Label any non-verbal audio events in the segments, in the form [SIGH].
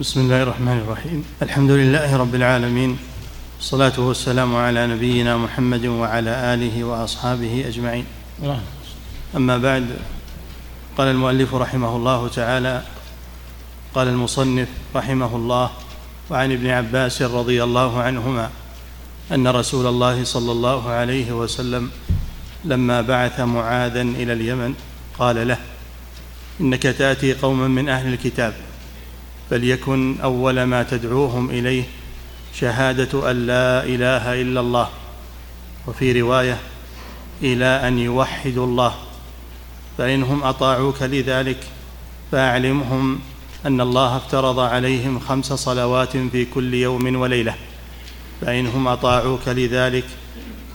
بسم الله الرحمن الرحيم الحمد لله رب العالمين الصلاة والسلام على نبينا محمد وعلى آله وأصحابه أجمعين. أما بعد قال المؤلف رحمه الله تعالى قال المصنف رحمه الله وعن ابن عباس رضي الله عنهما أن رسول الله صلى الله عليه وسلم لما بعث معاذا إلى اليمن قال له إنك تأتي قوما من أهل الكتاب فليكن أول ما تدعوهم إليه شهادة أن لا إله إلا الله. وفي رواية إلى أن يوحدوا الله. فانهم أطاعوك لذلك فأعلمهم أن الله افترض عليهم خمس صلوات في كل يوم وليلة. فانهم أطاعوك لذلك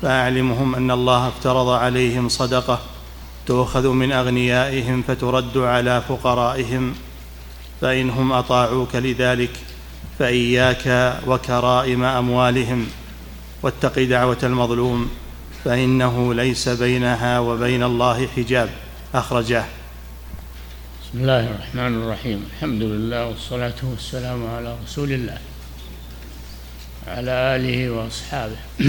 فأعلمهم أن الله افترض عليهم صدقة تؤخذ من أغنيائهم فترد على فقرائهم. فانهم أطاعوك لذلك فإياك وكرائم أموالهم واتق دعوة المظلوم فإنه ليس بينها وبين الله حجاب. اخرجاه بسم الله الرحمن الرحيم. الحمد لله والصلاة والسلام على رسول الله على آله وأصحابه. [CLEARS THROAT]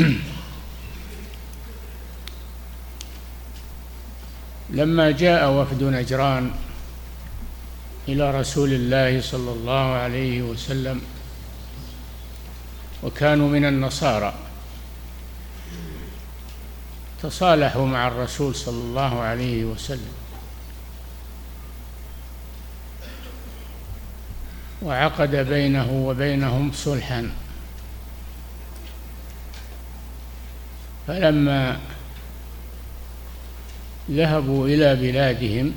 لما جاء وفد نجران إلى رسول الله صلى الله عليه وسلم وكانوا من النصارى. تصالحوا مع الرسول صلى الله عليه وسلم. وعقد بينه وبينهم صلحا. فلما ذهبوا إلى بلادهم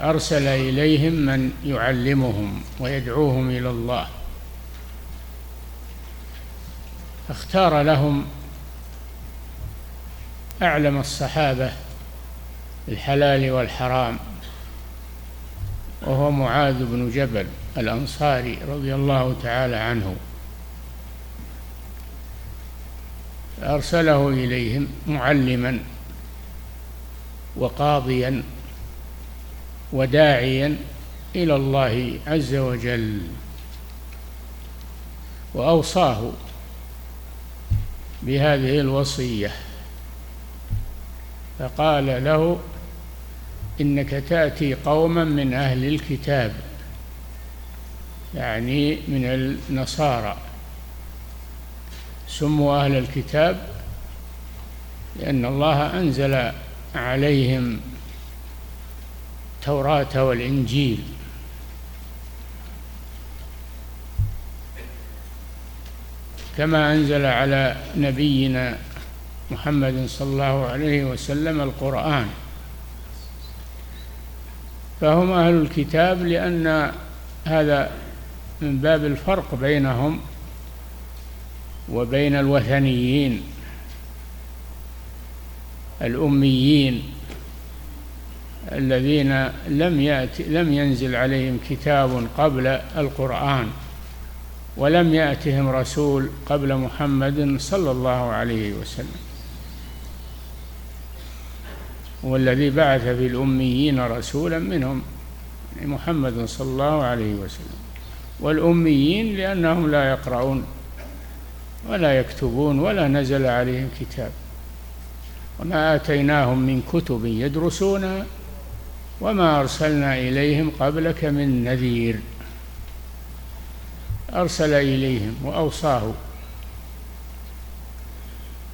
أرسل إليهم من يعلمهم ويدعوهم إلى الله. اختار لهم أعلم الصحابة الحلال والحرام وهو معاذ بن جبل الأنصاري رضي الله تعالى عنه. أرسله إليهم معلما وقاضيا وداعيا إلى الله عز وجل. وأوصاه بهذه الوصية. فقال له إنك تأتي قوما من أهل الكتاب يعني من النصارى. سموا أهل الكتاب لأن الله أنزل عليهم التوراة والإنجيل. كما أنزل على نبينا محمد صلى الله عليه وسلم القرآن. فهم أهل الكتاب لأن هذا من باب الفرق بينهم وبين الوثنيين الأميين. الذين لم يأت لم ينزل عليهم كتاب قبل القرآن ولم يأتهم رسول قبل محمد صلى الله عليه وسلم. والذي بعث في الأميين رسولا منهم محمد صلى الله عليه وسلم. والأميين لأنهم لا يقرؤون ولا يكتبون ولا نزل عليهم كتاب. وما آتيناهم من كتب يدرسونها وما أرسلنا إليهم قبلك من نذير. أرسل إليهم وأوصاه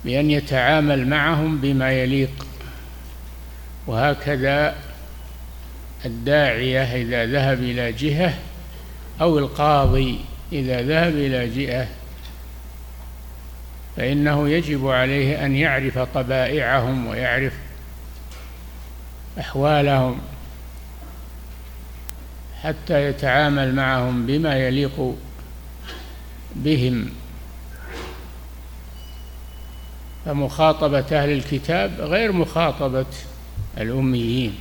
بأن يتعامل معهم بما يليق. وهكذا الداعية إذا ذهب إلى جهة أو القاضي إذا ذهب إلى جهة فإنه يجب عليه أن يعرف طبائعهم ويعرف أحوالهم. حتى يتعامل معهم بما يليق بهم. فمخاطبة أهل الكتاب غير مخاطبة الأميين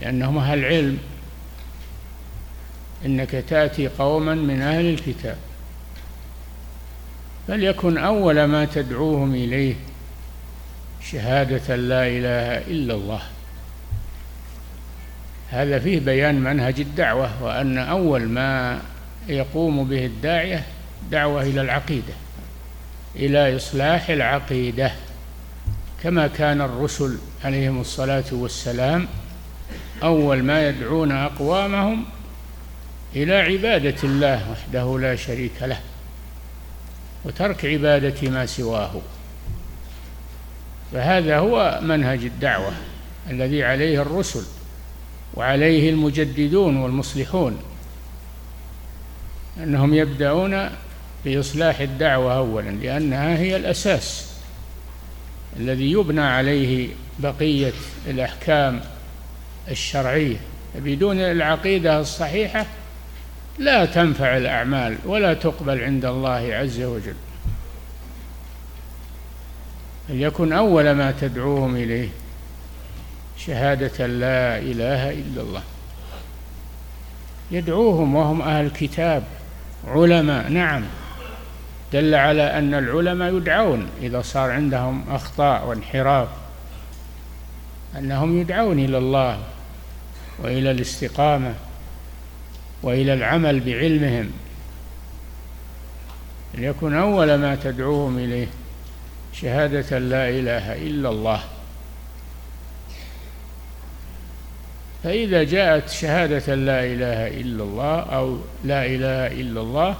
لأنهم أهل علم. إنك تأتي قوما من أهل الكتاب فليكن أول ما تدعوهم إليه شهادة لا إله إلا الله. هذا فيه بيان منهج الدعوة وأن أول ما يقوم به الداعية دعوة إلى العقيدة إلى إصلاح العقيدة. كما كان الرسل عليهم الصلاة والسلام أول ما يدعون أقوامهم إلى عبادة الله وحده لا شريك له وترك عبادة ما سواه. فهذا هو منهج الدعوة الذي عليه الرسل. وعليه المجددون والمصلحون أنهم يبدأون بإصلاح الدعوة أولا لأنها هي الأساس الذي يبنى عليه بقية الأحكام الشرعية. بدون العقيدة الصحيحة لا تنفع الأعمال ولا تقبل عند الله عز وجل. فليكن أول ما تدعوهم إليه. شهادة لا إله إلا الله. يدعوهم وهم أهل كتاب علماء نعم. دل على أن العلماء يدعون إذا صار عندهم أخطاء وانحراف. أنهم يدعون إلى الله وإلى الاستقامة وإلى العمل بعلمهم. ليكن أول ما تدعوهم إليه شهادة لا إله إلا الله. فإذا جاءت شهادة لا إله إلا الله أو لا إله إلا الله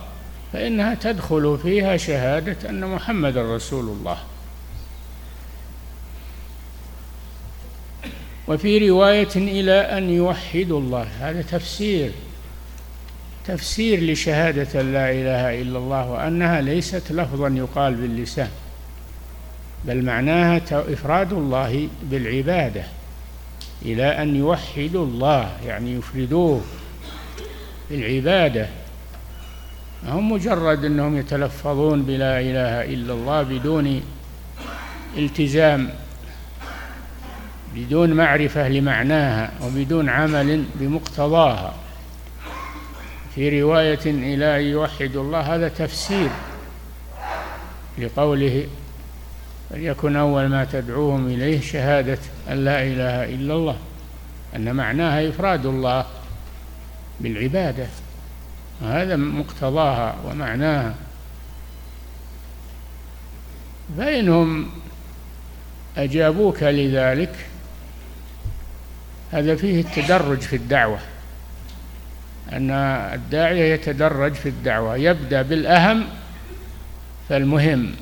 فإنها تدخل فيها شهادة أن محمد رسول الله. وفي رواية إلى أن يوحدوا الله. هذا تفسير تفسير لشهادة لا إله إلا الله وأنها ليست لفظا يقال باللسان بل معناها إفراد الله بالعبادة. إلى أن يوحدوا الله يعني يفردوه بالعبادة. هم مجرد أنهم يتلفظون بلا إله إلا الله بدون التزام بدون معرفة لمعناها وبدون عمل بمقتضاها. في رواية إلى أن يوحدوا الله هذا تفسير لقوله فليكن أول ما تدعوهم إليه شهادة أن لا إله إلا الله أن معناها إفراد الله بالعبادة. هذا مقتضاها ومعناها. فإنهم أجابوك لذلك هذا فيه التدرج في الدعوة أن الداعية يتدرج في الدعوة يبدأ بالأهم فالمهم.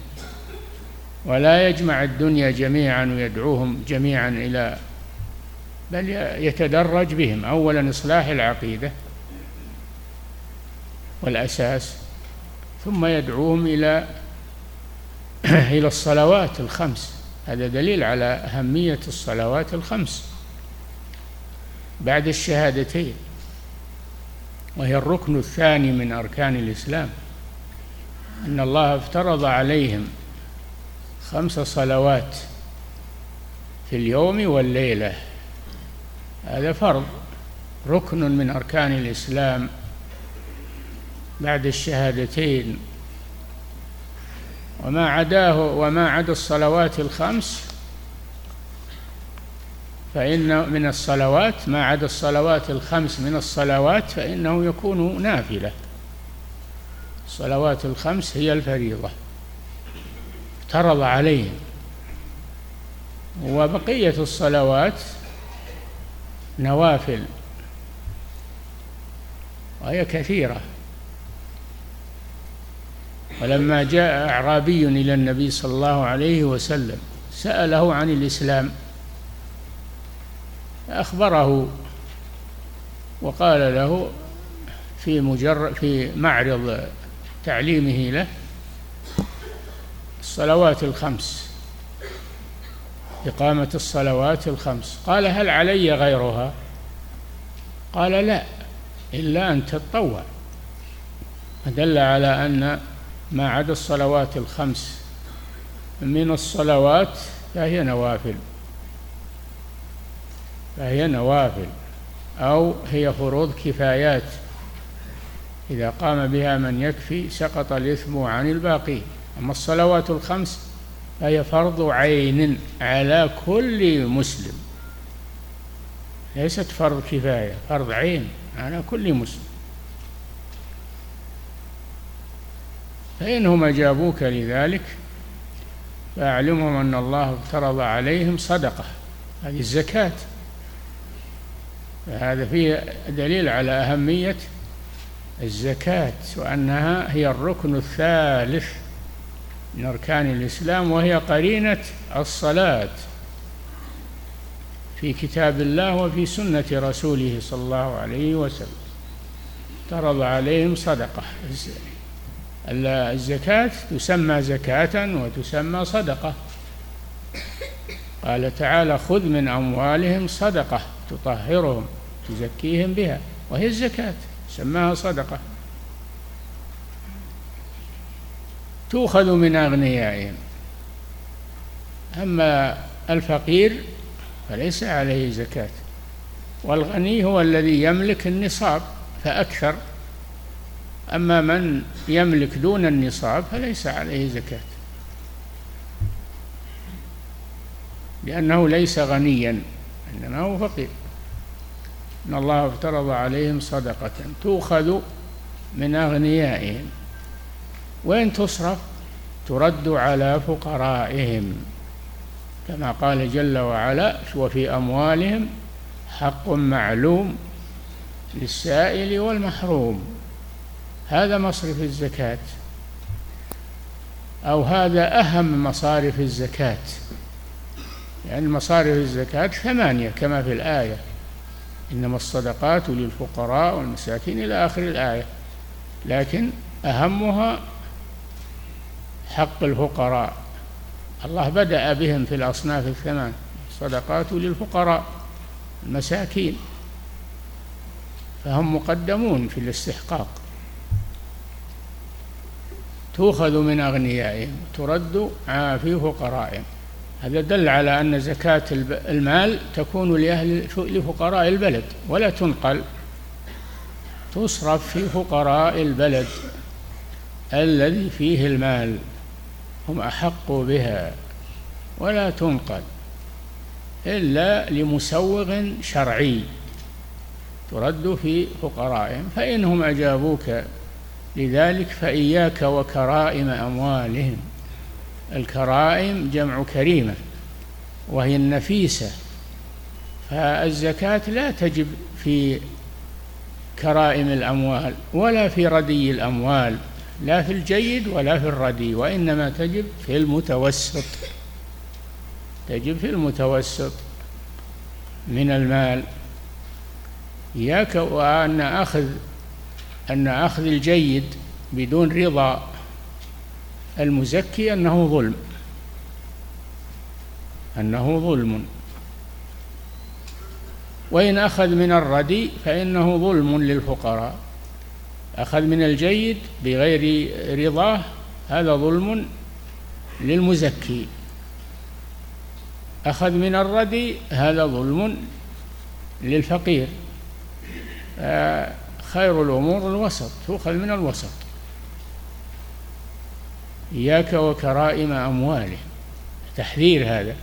ولا يجمع الدنيا جميعا ويدعوهم جميعا إلى بل يتدرج بهم. أولا إصلاح العقيدة والأساس ثم يدعوهم إلى [CLEARS THROAT] إلى الصلوات الخمس. هذا دليل على أهمية الصلوات الخمس. بعد الشهادتين وهي الركن الثاني من أركان الإسلام أن الله افترض عليهم خمس صلوات في اليوم والليلة. هذا فرض. ركن من أركان الإسلام بعد الشهادتين. وما عداه وما عدا الصلوات الخمس فإن من الصلوات ما عدا الصلوات الخمس من الصلوات فإنه يكون نافلة. الصلوات الخمس هي الفريضة. افترض عليهم وبقية الصلوات نوافل. وهي كثيرة. ولما جاء أعرابي إلى النبي صلى الله عليه وسلم سأله عن الإسلام. أخبره وقال له في مجرد في معرض تعليمه له الصلوات الخمس. إقامة الصلوات الخمس. قال هل علي غيرها؟ قال لا إلا أن تتطوع. فدل على أن ما عدا الصلوات الخمس من الصلوات فهي نوافل. فهي نوافل أو هي فروض كفايات. إذا قام بها من يكفي سقط الإثم عن الباقي. أما الصلوات الخمس فهي فرض عين على كل مسلم. ليست فرض كفاية فرض عين على كل مسلم. فإنهم أجابوك لذلك فأعلمهم أن الله افترض عليهم صدقة هذه الزكاة. فهذا فيه دليل على أهمية الزكاة وأنها هي الركن الثالث من أركان الإسلام وهي قرينة الصلاة في كتاب الله وفي سنة رسوله صلى الله عليه وسلم. افترض عليهم صدقة. الزكاة تسمى زكاة وتسمى صدقة. قال تعالى خذ من أموالهم صدقة تطهرهم تزكيهم بها وهي الزكاة سماها صدقة. تؤخذ من أغنيائهم. أما الفقير فليس عليه زكاة. والغني هو الذي يملك النصاب فأكثر. أما من يملك دون النصاب فليس عليه زكاة. لأنه ليس غنيا إنما هو فقير. إن الله افترض عليهم صدقة تؤخذ من أغنيائهم. وين تصرف؟ ترد على فقرائهم. كما قال جل وعلا وفي أموالهم حق معلوم للسائل والمحروم. هذا مصرف الزكاة. أو هذا أهم مصارف الزكاة. يعني مصارف الزكاة ثمانية كما في الآية. إنما الصدقات للفقراء والمساكين إلى آخر الآية. لكن أهمها حق الفقراء. الله بدأ بهم في الأصناف الثمان الصدقات للفقراء المساكين فهم مقدمون في الاستحقاق. تؤخذ من أغنيائهم ترد في فقرائهم. هذا دل على أن زكاة المال تكون لأهل لفقراء البلد ولا تنقل. تصرف في فقراء البلد الذي فيه المال. هم أحق بها ولا تنقل إلا لمسوغ شرعي ترد في فقرائهم. فإنهم أجابوك لذلك فإياك وكرائم أموالهم. الكرائم جمع كريمة وهي النفيسة فالزكاة لا تجب في كرائم الأموال ولا في ردي الأموال. لا في الجيد ولا في الردي وإنما تجب في المتوسط. تجب في المتوسط من المال. إياك وأن أخذ أن أخذ الجيد بدون رضا. المزكي أنه ظلم. أنه ظلم. وإن أخذ من الردي فإنه ظلم للفقراء. أخذ من الجيد بغير رضاه هذا ظلم للمزكي. أخذ من الردي هذا ظلم للفقير. خير الأمور الوسط تؤخذ من الوسط. إياك وكرائم أمواله تحذير هذا.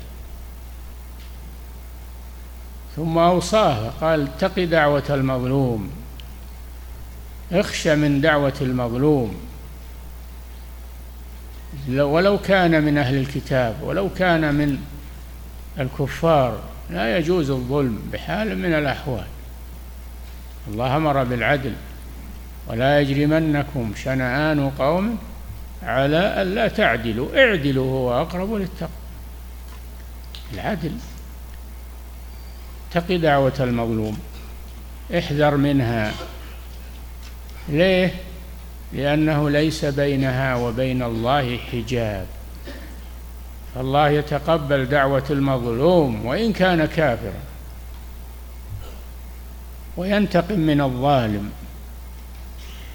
ثم أوصاه قال اتق دعوة المظلوم. اخشى من دعوة المظلوم. ولو كان من أهل الكتاب ولو كان من الكفار لا يجوز الظلم بحال من الأحوال. الله أمر بالعدل ولا يجرمنكم شنآن قوم على ألا تعدلوا. اعدلوا هو أقرب للتقوى. العدل. اتق دعوة المظلوم. احذر منها. ليه؟ لأنه ليس بينها وبين الله حجاب. فالله يتقبل دعوة المظلوم وإن كان كافرا. وينتقم من الظالم.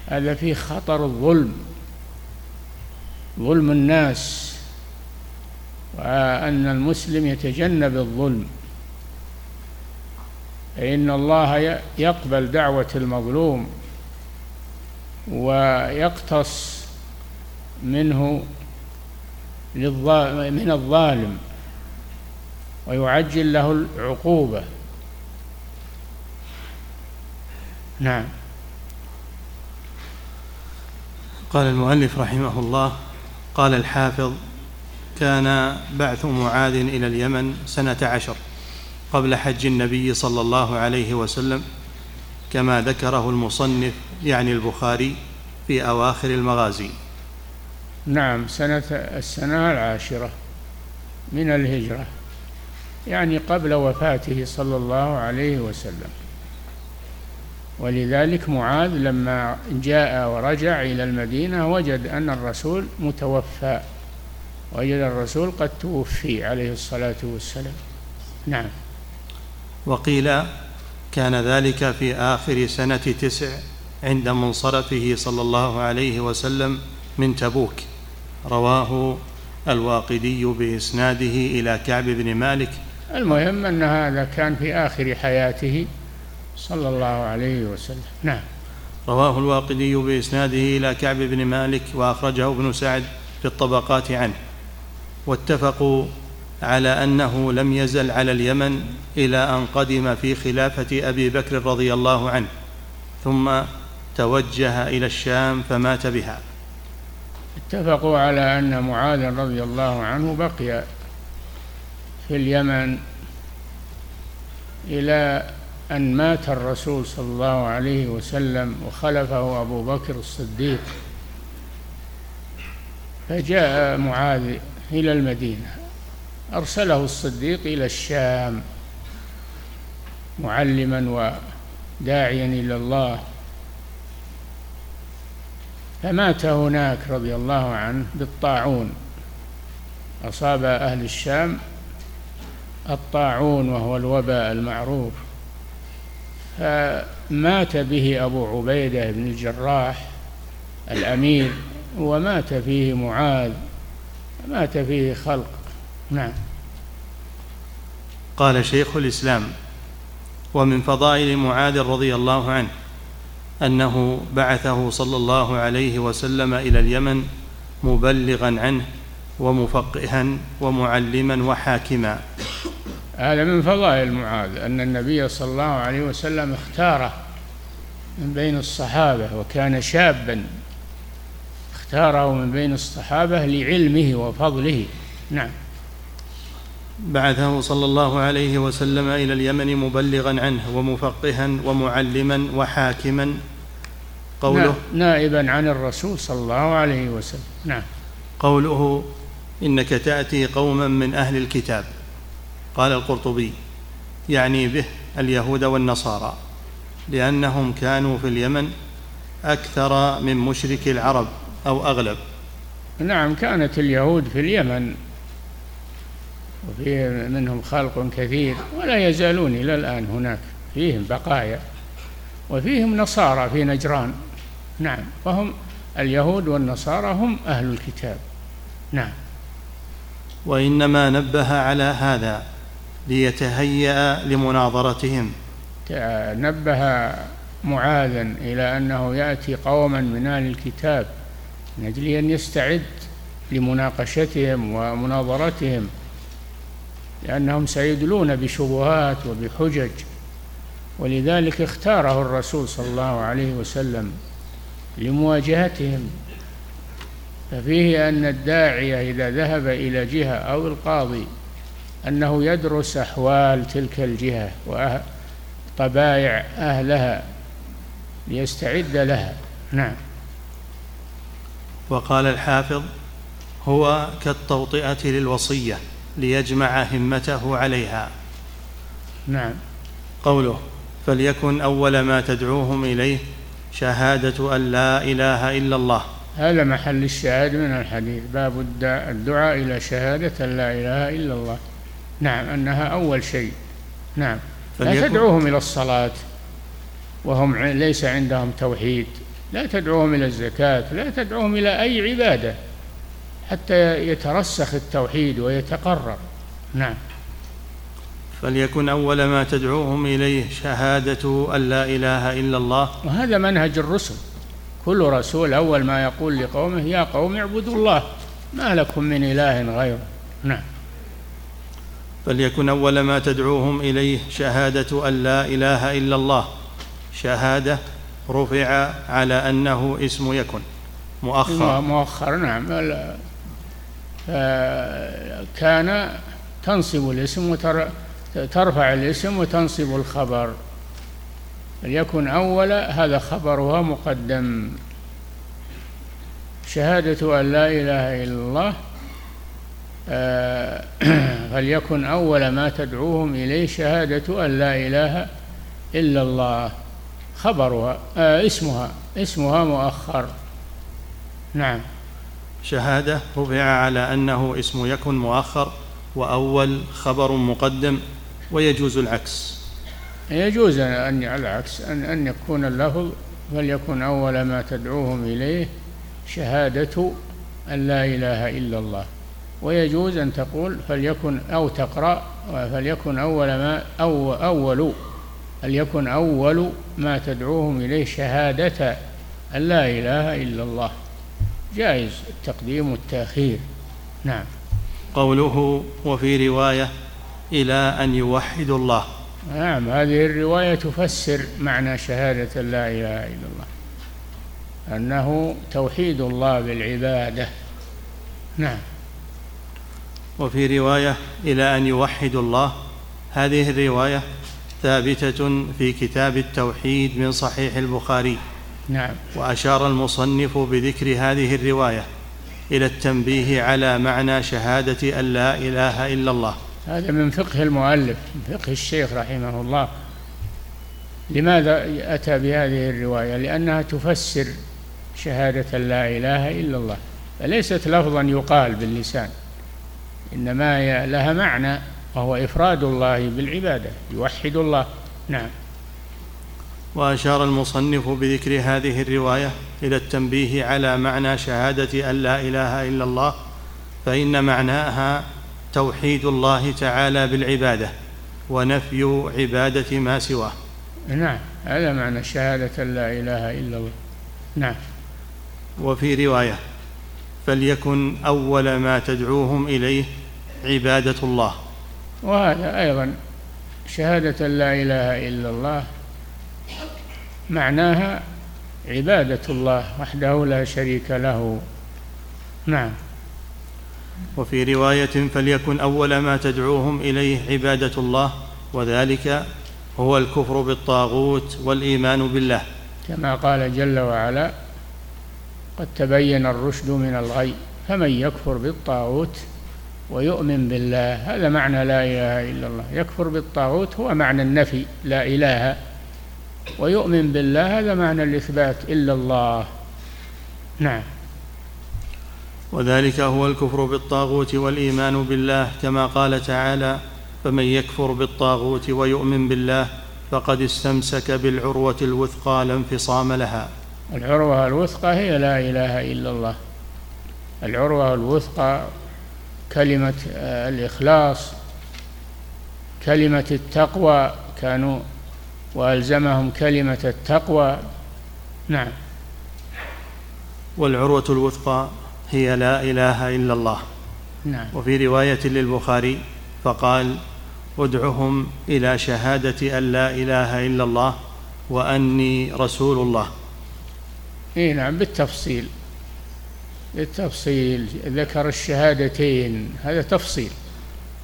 هذا فيه خطر الظلم. ظلم الناس. وأن المسلم يتجنب الظلم. فإن الله يقبل دعوة المظلوم. ويقتص منه من الظالم ويعجل له العقوبة. نعم. قال المؤلف رحمه الله قال الحافظ كان بعث معاذ إلى اليمن سنة عشر قبل حج النبي صلى الله عليه وسلم. كما ذكره المصنف يعني البخاري في أواخر المغازي. نعم سنة السنة العاشرة من الهجرة يعني قبل وفاته صلى الله عليه وسلم. ولذلك معاذ لما جاء ورجع إلى المدينة وجد أن الرسول متوفى وجد الرسول قد توفي عليه الصلاة والسلام. نعم. وقيل كان ذلك في آخر سنة تسع عند منصرفه صلى الله عليه وسلم من تبوك. رواه الواقدي بإسناده إلى كعب بن مالك. المهم أن هذا كان في آخر حياته صلى الله عليه وسلم. نعم. رواه الواقدي بإسناده إلى كعب بن مالك وأخرجه ابن سعد في الطبقات عنه. واتفقوا على أنه لم يزل على اليمن إلى أن قدم في خلافة أبي بكر رضي الله عنه ثم توجه إلى الشام فمات بها. اتفقوا على أن معاذ رضي الله عنه بقي في اليمن إلى أن مات الرسول صلى الله عليه وسلم وخلفه أبو بكر الصديق فجاء معاذ إلى المدينة. أرسله الصديق إلى الشام معلما وداعيا إلى الله. فمات هناك رضي الله عنه بالطاعون. أصاب أهل الشام الطاعون وهو الوباء المعروف. فمات به أبو عبيدة بن الجراح الأمير ومات فيه معاذ مات فيه خلق. نعم. قال شيخ الإسلام ومن فضائل معاذ رضي الله عنه أنه بعثه صلى الله عليه وسلم إلى اليمن مبلغا عنه ومفقها ومعلما وحاكما. هذا من فضائل معاذ أن النبي صلى الله عليه وسلم اختاره من بين الصحابة وكان شابا. اختاره من بين الصحابة لعلمه وفضله. نعم. بعثه صلى الله عليه وسلم إلى اليمن مبلغا عنه ومفقها ومعلما وحاكما. قوله نائبا عن الرسول صلى الله عليه وسلم. نعم. قوله إنك تأتي قوما من أهل الكتاب. قال القرطبي يعني به اليهود والنصارى لأنهم كانوا في اليمن أكثر من مشرك العرب أو أغلب. نعم كانت اليهود في اليمن وفيه منهم خلق كثير ولا يزالون إلى الآن هناك. فيهم بقايا وفيهم نصارى في نجران. نعم. وهم اليهود والنصارى هم أهل الكتاب. نعم. وإنما نبه على هذا ليتهيأ لمناظرتهم. نبه معاذا إلى أنه يأتي قوما من أهل الكتاب من أجل أن يستعد لمناقشتهم ومناظرتهم. لأنهم سيدلون بشبهات وبحجج. ولذلك اختاره الرسول صلى الله عليه وسلم لمواجهتهم. ففيه أن الداعية إذا ذهب إلى جهة أو القاضي أنه يدرس أحوال تلك الجهة وطبائع أهلها ليستعد لها. نعم. وقال الحافظ هو كالتوطئة للوصية. ليجمع همته عليها. نعم. قوله فليكن أول ما تدعوهم إليه شهادة أن لا إله إلا الله. هذا محل الشاهد من الحديث. باب الدعاء إلى شهادة أن لا إله إلا الله. نعم أنها أول شيء. نعم. لا تدعوهم إلى الصلاة وهم ليس عندهم توحيد. لا تدعوهم إلى الزكاة لا تدعوهم إلى أي عبادة. حتى يترسخ التوحيد ويتقرر. نعم. فليكن أول ما تدعوهم إليه شهادة أن لا إله إلا الله. وهذا منهج الرسل. كل رسول أول ما يقول لقومه يا قوم اعبدوا الله ما لكم من إله غيره. نعم. فليكن أول ما تدعوهم إليه شهادة أن لا إله إلا الله. شهادة رفع على أنه اسم يكن. مؤخر. مؤخر نعم. كان تنصب الاسم وترفع الاسم وتنصب الخبر. فليكن أول هذا خبرها مقدم. شهادة أن لا إله إلا الله آه، [CLEARS THROAT] فليكن أول ما تدعوهم إليه شهادة أن لا إله إلا الله. خبرها آه اسمها اسمها مؤخر. نعم. شهادة رفع على أنه اسم يكن مؤخر وأول خبر مقدم ويجوز العكس. يجوز أن العكس أن أن يكون اللفظ فليكن أول ما تدعوهم إليه شهادة أن لا إله إلا الله. ويجوز أن تقول فليكن أو تقرأ فليكن أول ما أو أول فليكن أول ما تدعوهم إليه شهادة أن لا إله إلا الله. جائز التقديم والتأخير. نعم. قوله وفي رواية إلى أن يوحدوا الله. نعم هذه الرواية تفسر معنى شهادة لا إله إلا الله أنه توحيد الله بالعبادة. نعم. وفي رواية إلى أن يوحدوا الله هذه الرواية ثابتة في كتاب التوحيد من صحيح البخاري. نعم. وأشار المصنف بذكر هذه الرواية إلى التنبيه على معنى شهادة أن لا إله إلا الله. هذا من فقه المؤلف من فقه الشيخ رحمه الله. لماذا أتى بهذه الرواية؟ لأنها تفسر شهادة لا إله إلا الله. فليست لفظا يقال باللسان إنما لها معنى وهو إفراد الله بالعبادة يوحد الله. نعم. وأشار المصنف بذكر هذه الرواية إلى التنبيه على معنى شهادة أن لا إله إلا الله فإن معناها توحيد الله تعالى بالعبادة ونفي عبادة ما سواه. نعم هذا معنى شهادة لا إله إلا الله. نعم. وفي رواية فليكن أول ما تدعوهم إليه عبادة الله. وهذا أيضا شهادة لا إله إلا الله معناها عبادة الله وحده لا شريك له. نعم. وفي رواية فليكن أول ما تدعوهم إليه عبادة الله وذلك هو الكفر بالطاغوت والإيمان بالله. كما قال جل وعلا قد تبين الرشد من الغي فمن يكفر بالطاغوت ويؤمن بالله هذا معنى لا إله إلا الله. يكفر بالطاغوت هو معنى النفي لا إله ويؤمن بالله هذا معنى الإثبات إلا الله. نعم. وذلك هو الكفر بالطاغوت والإيمان بالله كما قال تعالى فمن يكفر بالطاغوت ويؤمن بالله فقد استمسك بالعروة الوثقى لا انفصام لها. العروة الوثقى هي لا إله إلا الله. العروة الوثقى كلمة الإخلاص كلمة التقوى كانوا وألزمهم كلمة التقوى. نعم. والعروة الوثقى هي لا إله إلا الله. نعم. وفي رواية للبخاري فقال ادعهم إلى شهادة أن لا إله إلا الله وأني رسول الله. إي نعم بالتفصيل. بالتفصيل. ذكر الشهادتين. هذا تفصيل.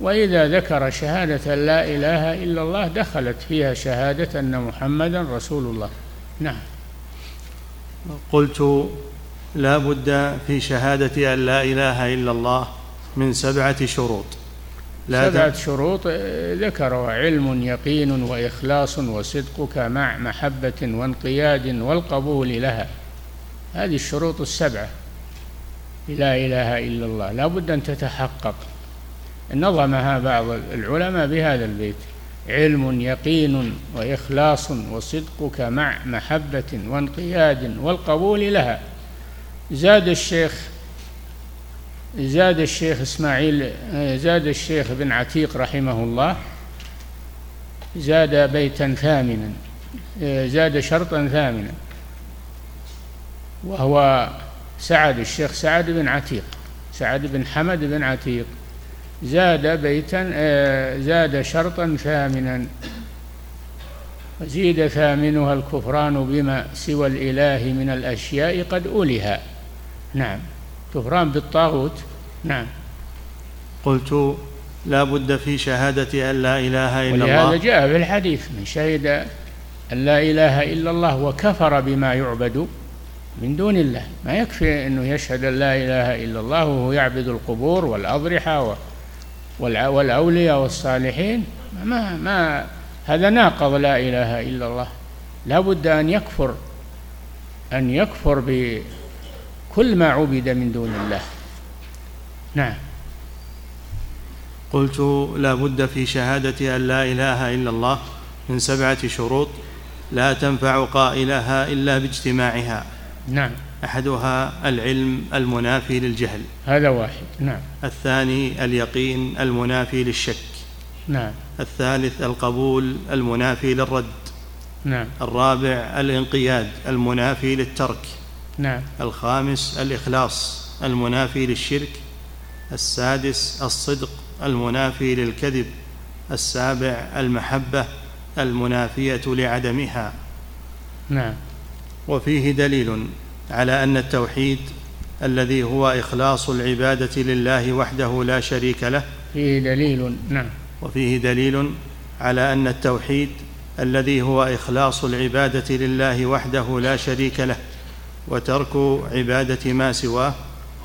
وإذا ذكر شهادة لا إله إلا الله دخلت فيها شهادة أن محمدا رسول الله. نعم. قلت لا بد في شهادة أن لا إله إلا الله من سبعة شروط. لا سبعة شروط ذكروا علم يقين وإخلاص وصدقك مع محبة وانقياد والقبول لها. هذه الشروط السبعة. لا إله إلا الله. لا بد أن تتحقق. نظمها بعض العلماء بهذا البيت. علم يقين وإخلاص وصدقك مع محبة وانقياد والقبول لها. زاد الشيخ زاد الشيخ إسماعيل زاد الشيخ بن عتيق رحمه الله زاد بيتا ثامنا زاد شرطا ثامنا وهو سعد الشيخ سعد بن عتيق سعد بن حمد بن عتيق. زاد بيتا زاد شرطا ثامنا وزيد ثامنها الكفران بما سوى الإله من الأشياء قد أولها نعم. كفران بالطاغوت. نعم. قلت لا بد في شهادة أن لا إله إلا الله. ولهذا جاء في الحديث من شهد أن لا إله إلا الله وكفر بما يعبد من دون الله. ما يكفي أنه يشهد أن لا إله إلا الله وهو يعبد القبور والأضرحة والأولياء والصالحين ما ما هذا ناقض لا إله إلا الله. لا بد أن يكفر أن يكفر بكل ما عبد من دون الله. نعم. قلت لا بد في شهادة أن لا إله إلا الله من سبعة شروط لا تنفع قائلها إلا باجتماعها. نعم. أحدها العلم المنافي للجهل. هذا واحد. نعم. الثاني اليقين المنافي للشك. نعم. الثالث القبول المنافي للرد. نعم. الرابع الانقياد المنافي للترك. نعم. الخامس الإخلاص المنافي للشرك. السادس الصدق المنافي للكذب. السابع المحبة المنافية لعدمها. نعم. وفيه دليل على أن التوحيد الذي هو إخلاص العبادة لله وحده لا شريك له. فيه دليل نعم. وفيه دليل على أن التوحيد الذي هو إخلاص العبادة لله وحده لا شريك له وترك عبادة ما سواه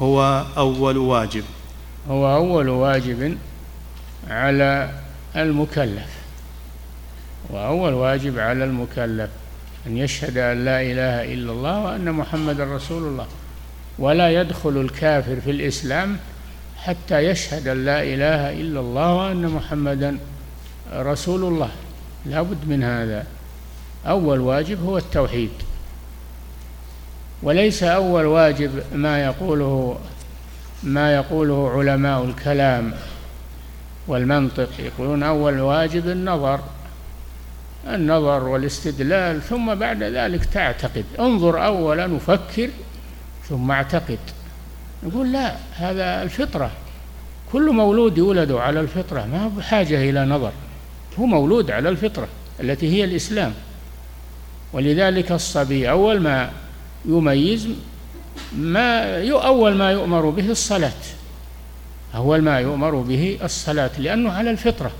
هو أول واجب. هو أول واجب على المكلف. وأول واجب على المكلف. أن يشهد أن لا إله إلا الله وأن محمد رسول الله. ولا يدخل الكافر في الإسلام حتى يشهد أن لا إله إلا الله وأن محمدا رسول الله. لا بد من هذا. أول واجب هو التوحيد. وليس أول واجب ما يقوله ما يقوله علماء الكلام والمنطق. يقولون أول واجب النظر. النظر والاستدلال ثم بعد ذلك تعتقد. انظر أولا وفكر ثم اعتقد. نقول لا هذا الفطرة. كل مولود يولد على الفطرة ما هو بحاجة إلى نظر. هو مولود على الفطرة التي هي الإسلام. ولذلك الصبي أول ما يميز ما أول ما يؤمر به الصلاة. أول ما يؤمر به الصلاة لأنه على الفطرة.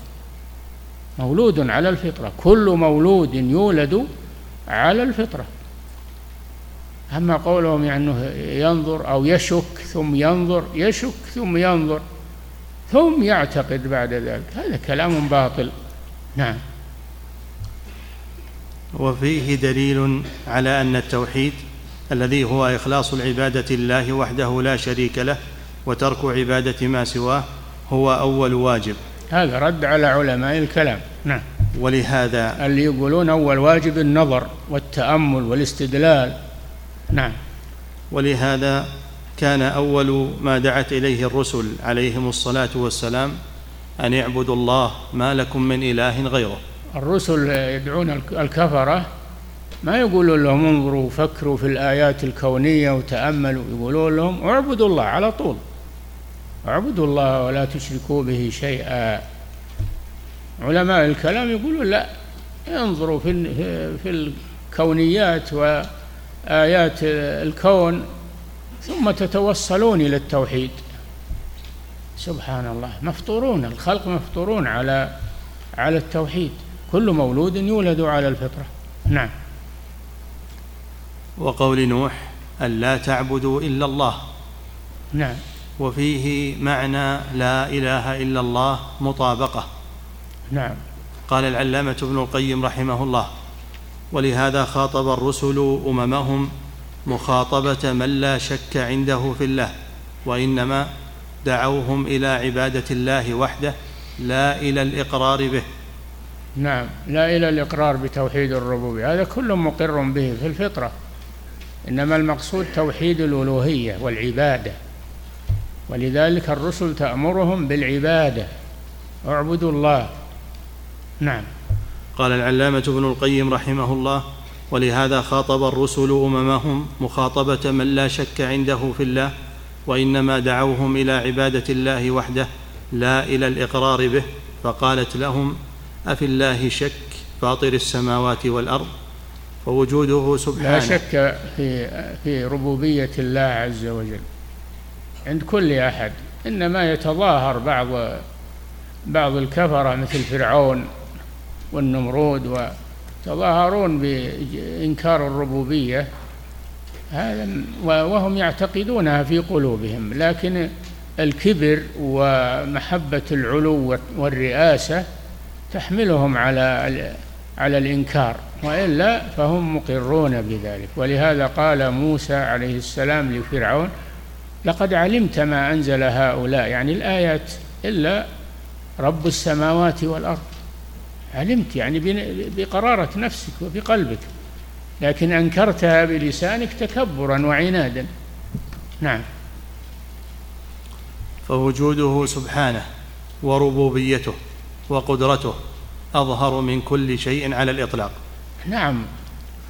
مولود على الفطرة. كل مولود يولد على الفطرة. أما قولهم يعني ينظر أو يشك ثم ينظر يشك ثم ينظر ثم يعتقد بعد ذلك. هذا كلام باطل. نعم. وفيه دليل على أن التوحيد الذي هو إخلاص العبادة لله وحده لا شريك له وترك عبادة ما سواه هو أول واجب. هذا رد على علماء الكلام. نعم. ولهذا اللي يقولون أول واجب النظر والتأمل والاستدلال. نعم. ولهذا كان أول ما دعت إليه الرسل عليهم الصلاة والسلام أن اعبدوا الله ما لكم من إله غيره. الرسل يدعون الكفرة. ما يقولون لهم انظروا وفكروا في الآيات الكونية وتأملوا. يقولون لهم اعبدوا الله على طول. اعبدوا الله ولا تشركوا به شيئا. علماء الكلام يقولون لا انظروا في في الكونيات وآيات الكون ثم تتوصلون إلى التوحيد. سبحان الله مفطورون الخلق مفطورون على على التوحيد. كل مولود يولد على الفطرة. نعم. وقول نوح أن لا تعبدوا إلا الله. نعم. وفيه معنى لا إله إلا الله مطابقة. نعم. قال العلامة ابن القيم رحمه الله ولهذا خاطب الرسل أممهم مخاطبة من لا شك عنده في الله وإنما دعوهم إلى عبادة الله وحده لا إلى الإقرار به. نعم. لا إلى الإقرار بتوحيد الربوبية. هذا كل مقر به في الفطرة إنما المقصود توحيد الألوهية والعبادة. ولذلك الرسل تأمرهم بالعبادة. اعبدوا الله. نعم. قال العلامة ابن القيم رحمه الله ولهذا خاطب الرسل أممهم مخاطبة من لا شك عنده في الله وإنما دعوهم إلى عبادة الله وحده لا إلى الإقرار به فقالت لهم أفي الله شك فاطر السماوات والأرض؟ فوجوده سبحانه. لا شك في في ربوبية الله عز وجل. عند كل أحد. إنما يتظاهر بعض بعض الكفرة مثل فرعون والنمرود وتظاهرون بإنكار الربوبية. هذا وهم يعتقدونها في قلوبهم. لكن الكبر ومحبة العلو والرئاسة تحملهم على على الإنكار. وإلا فهم مقرون بذلك. ولهذا قال موسى عليه السلام لفرعون لقد علمت ما أنزل هؤلاء يعني الآيات إلا رب السماوات والأرض. علمت يعني بقرارة نفسك وبقلبك لكن أنكرتها بلسانك تكبرا وعنادا. نعم. فوجوده سبحانه وربوبيته وقدرته أظهر من كل شيء على الإطلاق. نعم.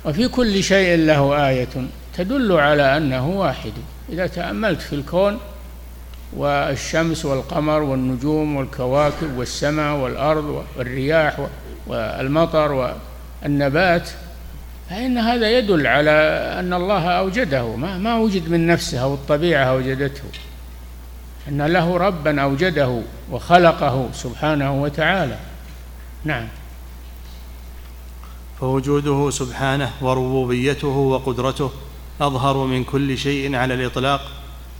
وفي كل شيء له آية. تدل على أنه واحد. إذا تأملت في الكون والشمس والقمر والنجوم والكواكب والسماء والأرض والرياح والمطر والنبات فإن هذا يدل على أن الله أوجده. ما, ما وجد من نفسه أو الطبيعة أوجدته. أن له ربا أوجده وخلقه سبحانه وتعالى. نعم. فوجوده سبحانه وربوبيته وقدرته أظهر من كل شيء على الإطلاق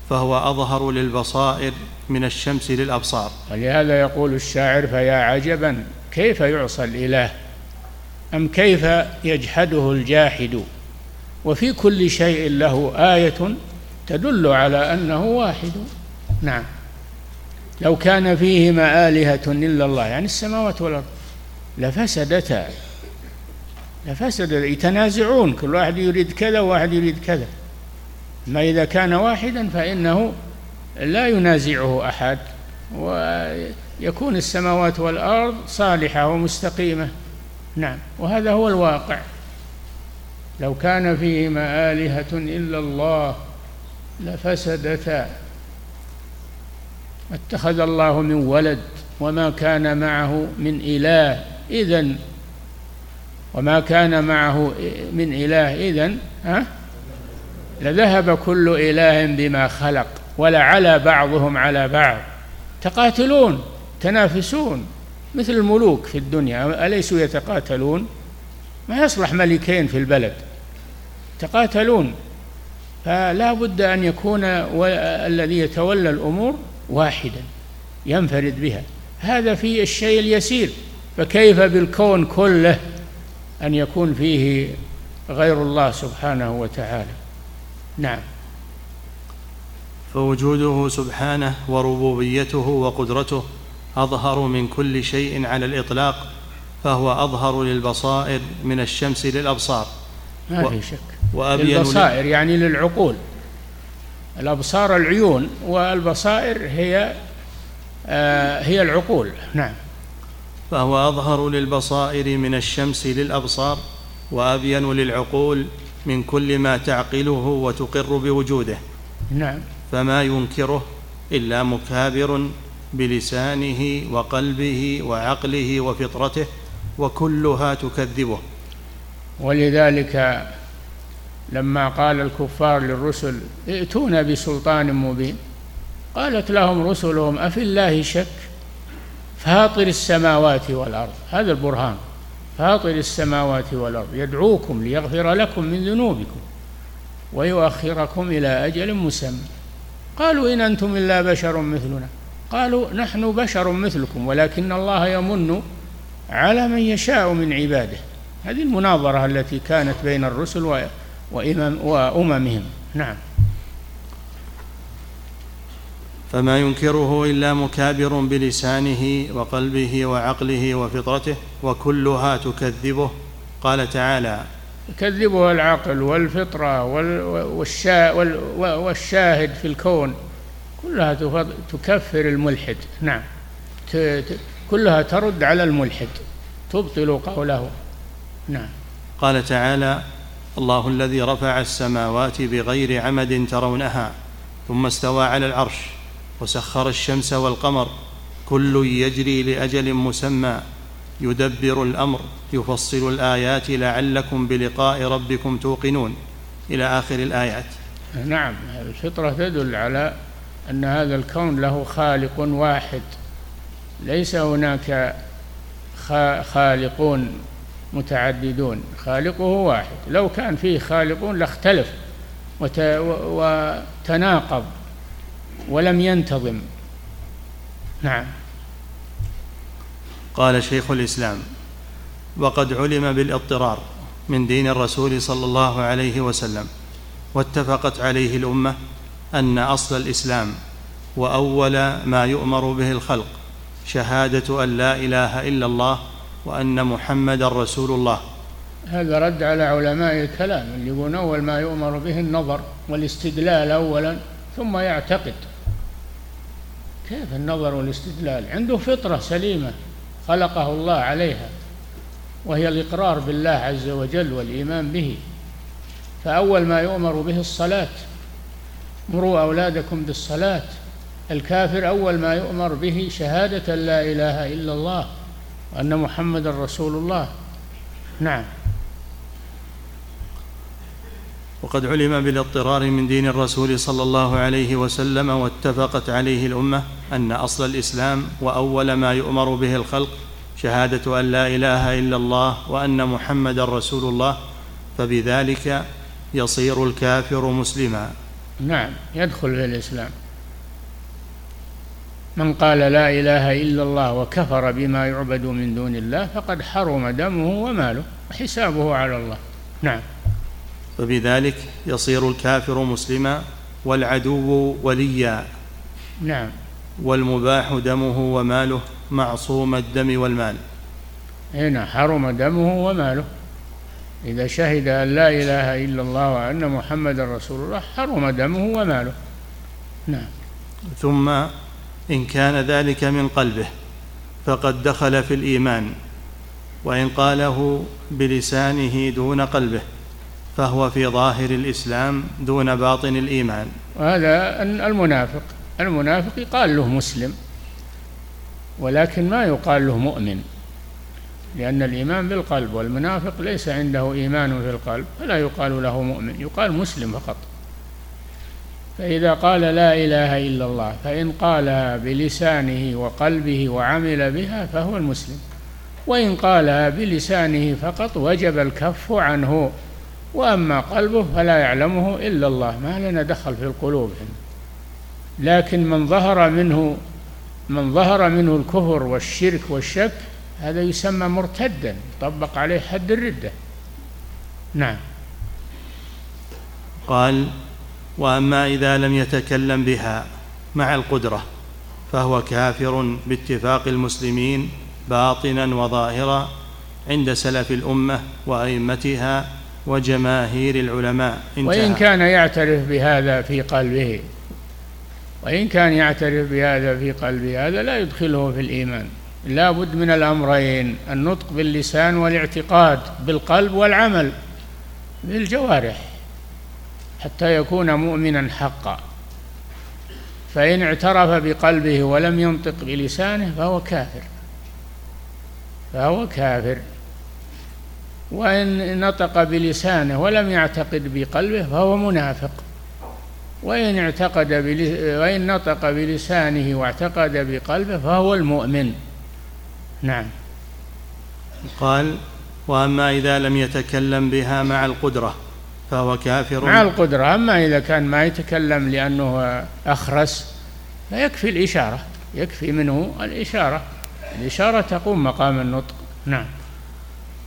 فهو أظهر للبصائر من الشمس للأبصار. ولهذا يقول الشاعر فيا عجبا كيف يعصى الإله؟ أم كيف يجحده الجاحد؟ وفي كل شيء له آية تدل على أنه واحد. نعم. لو كان فيهما آلهة إلا الله يعني السماوات والأرض لفسدتا. لفسد يتنازعون. كل واحد يريد كذا وواحد يريد كذا. ما إذا كان واحدا فإنه لا ينازعه أحد ويكون السماوات والأرض صالحة ومستقيمة. نعم. وهذا هو الواقع. لو كان فيهما آلهة إلا الله لفسدتا. اتخذ الله من ولد وما كان معه من إله. إذن وما كان معه من إله إذن ها؟ لذهب كل إله بما خلق ولعلى بعضهم على بعض. تقاتلون تنافسون مثل الملوك في الدنيا. أليسوا يتقاتلون؟ ما يصلح ملكين في البلد. تقاتلون. فلا بد أن يكون الذي يتولى الأمور واحدا ينفرد بها. هذا في الشيء اليسير. فكيف بالكون كله؟ أن يكون فيه غير الله سبحانه وتعالى. نعم. فوجوده سبحانه وربوبيته وقدرته أظهر من كل شيء على الإطلاق فهو أظهر للبصائر من الشمس للأبصار. ما في شك. للبصائر يعني للعقول. الأبصار العيون والبصائر هي آه هي العقول. نعم. فهو أظهر للبصائر من الشمس للأبصار وأبين للعقول من كل ما تعقله وتقر بوجوده. نعم. فما ينكره إلا مكابر بلسانه وقلبه وعقله وفطرته وكلها تكذبه. ولذلك لما قال الكفار للرسل ائتونا بسلطان مبين قالت لهم رسلهم أفي الله شك؟ فاطر السماوات والأرض هذا البرهان. فاطر السماوات والأرض يدعوكم ليغفر لكم من ذنوبكم ويؤخركم إلى أجل مسمى. قالوا إن أنتم إلا بشر مثلنا. قالوا نحن بشر مثلكم ولكن الله يمن على من يشاء من عباده. هذه المناظرة التي كانت بين الرسل وأممهم. نعم. فما ينكره إلا مكابر بلسانه وقلبه وعقله وفطرته وكلها تكذبه. قال تعالى يكذبها العقل والفطرة والشاهد في الكون كلها تكفر الملحد. نعم. كلها ترد على الملحد تبطل قوله. نعم. قال تعالى الله الذي رفع السماوات بغير عمد ترونها ثم استوى على العرش. وسخر الشمس والقمر كل يجري لأجل مسمى يدبر الأمر يفصل الآيات لعلكم بلقاء ربكم توقنون. إلى آخر الآيات. نعم الفطرة تدل على أن هذا الكون له خالق واحد. ليس هناك خالقون متعددون. خالقه واحد. لو كان فيه خالقون لاختلف وتناقض. ولم ينتظم. نعم. قال شيخ الإسلام وقد علم بالاضطرار من دين الرسول صلى الله عليه وسلم واتفقت عليه الأمة أن أصل الإسلام وأول ما يؤمر به الخلق شهادة أن لا إله إلا الله وأن محمدا رسول الله. هذا رد على علماء الكلام اللي يقولون أول ما يؤمر به النظر والاستدلال اولا ثم يعتقد. كيف النظر والاستدلال؟ عنده فطرة سليمة خلقه الله عليها وهي الإقرار بالله عز وجل والإيمان به. فأول ما يؤمر به الصلاة مروا أولادكم بالصلاة. الكافر أول ما يؤمر به شهادة لا إله إلا الله وأن محمد رسول الله. نعم. وقد علم بالاضطرار من دين الرسول صلى الله عليه وسلم واتفقت عليه الأمة أن أصل الإسلام وأول ما يؤمر به الخلق شهادة أن لا إله إلا الله وأن محمدا رسول الله فبذلك يصير الكافر مسلما. نعم يدخل في الإسلام. من قال لا إله إلا الله وكفر بما يعبد من دون الله فقد حرم دمه وماله وحسابه على الله. نعم. فبذلك يصير الكافر مسلما والعدو وليا. نعم. والمباح دمه وماله معصوم الدم والمال. هنا حرم دمه وماله. إذا شهد أن لا إله إلا الله وأن محمد رسول الله حرم دمه وماله. نعم. ثم إن كان ذلك من قلبه فقد دخل في الإيمان وإن قاله بلسانه دون قلبه. فهو في ظاهر الإسلام دون باطن الإيمان. وهذا المنافق. المنافق يقال له مسلم ولكن ما يقال له مؤمن لأن الإيمان بالقلب والمنافق ليس عنده إيمان في القلب فلا يقال له مؤمن يقال مسلم فقط. فإذا قال لا إله إلا الله فإن قالها بلسانه وقلبه وعمل بها فهو المسلم. وإن قالها بلسانه فقط وجب الكف عنه. وأما قلبه فلا يعلمه إلا الله ما لنا دخل في القلوب. لكن من ظهر منه من ظهر منه الكفر والشرك والشك هذا يسمى مرتدا طبق عليه حد الردة. نعم. قال وأما إذا لم يتكلم بها مع القدرة فهو كافر باتفاق المسلمين باطنا وظاهرا عند سلف الأمة وأئمتها وجماهير العلماء. انتهى. وإن كان يعترف بهذا في قلبه وإن كان يعترف بهذا في قلبه هذا لا يدخله في الإيمان. لا بد من الأمرين النطق باللسان والاعتقاد بالقلب والعمل بالجوارح حتى يكون مؤمنا حقا. فإن اعترف بقلبه ولم ينطق بلسانه فهو كافر. فهو كافر. وإن نطق بلسانه ولم يعتقد بقلبه فهو منافق. وإن اعتقد وإن نطق بلسانه واعتقد بقلبه فهو المؤمن. نعم. قال وأما إذا لم يتكلم بها مع القدرة فهو كافر. مع القدرة. أما إذا كان ما يتكلم لأنه أخرس فيكفي الإشارة. يكفي منه الإشارة. الإشارة تقوم مقام النطق. نعم.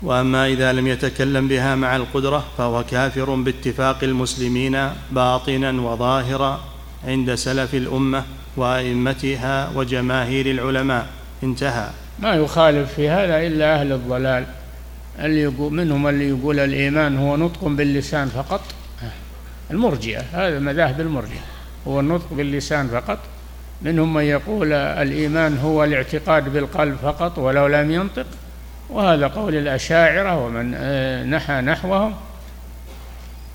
وأما إذا لم يتكلم بها مع القدرة فهو كافر باتفاق المسلمين باطنا وظاهرا عند سلف الأمة وأئمتها وجماهير العلماء. انتهى. ما يخالف في هذا إلا أهل الضلال. اللي يقول منهم اللي يقول الإيمان هو نطق باللسان فقط. المرجئة هذا مذاهب المرجئة. هو النطق باللسان فقط. منهم من يقول الإيمان هو الاعتقاد بالقلب فقط ولو لم ينطق. وهذا قول الأشاعرة ومن آه، نحى نحوهم.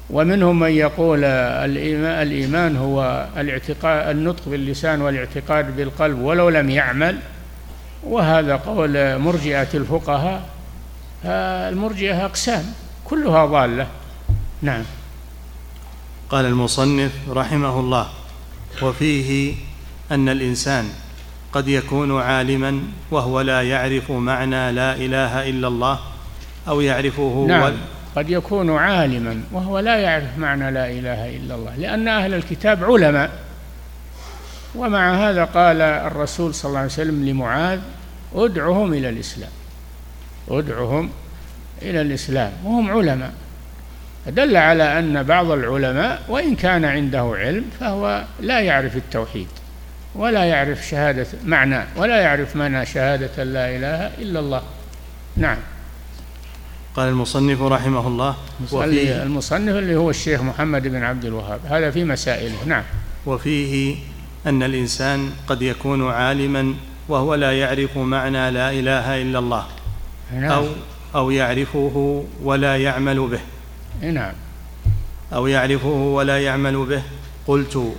ومنهم من يقول الإيمان, الإيمان هو الاعتقاد النطق باللسان والاعتقاد بالقلب ولو لم يعمل. وهذا قول مرجئة الفقهاء. المرجئة أقسام كلها ضالة. نعم. قال المصنف رحمه الله وفيه أن الإنسان قد يكون عالما وهو لا يعرف معنى لا إله إلا الله أو يعرفه نعم قد يكون عالما وهو لا يعرف معنى لا إله إلا الله لأن أهل الكتاب علماء. ومع هذا قال الرسول صلى الله عليه وسلم لمعاذ ادعهم إلى الإسلام ادعهم إلى الإسلام وهم علماء. دل على أن بعض العلماء وإن كان عنده علم فهو لا يعرف التوحيد. ولا يعرف شهادة معنى ولا يعرف معنى شهادة لا إله إلا الله. نعم. قال المصنف رحمه الله وفيه المصنف اللي هو الشيخ محمد بن عبد الوهاب. هذا في مسائله. نعم. وفيه أن الإنسان قد يكون عالما وهو لا يعرف معنى لا إله إلا الله نعم. أو أو يعرفه ولا يعمل به. نعم. أو يعرفه ولا يعمل به. قلت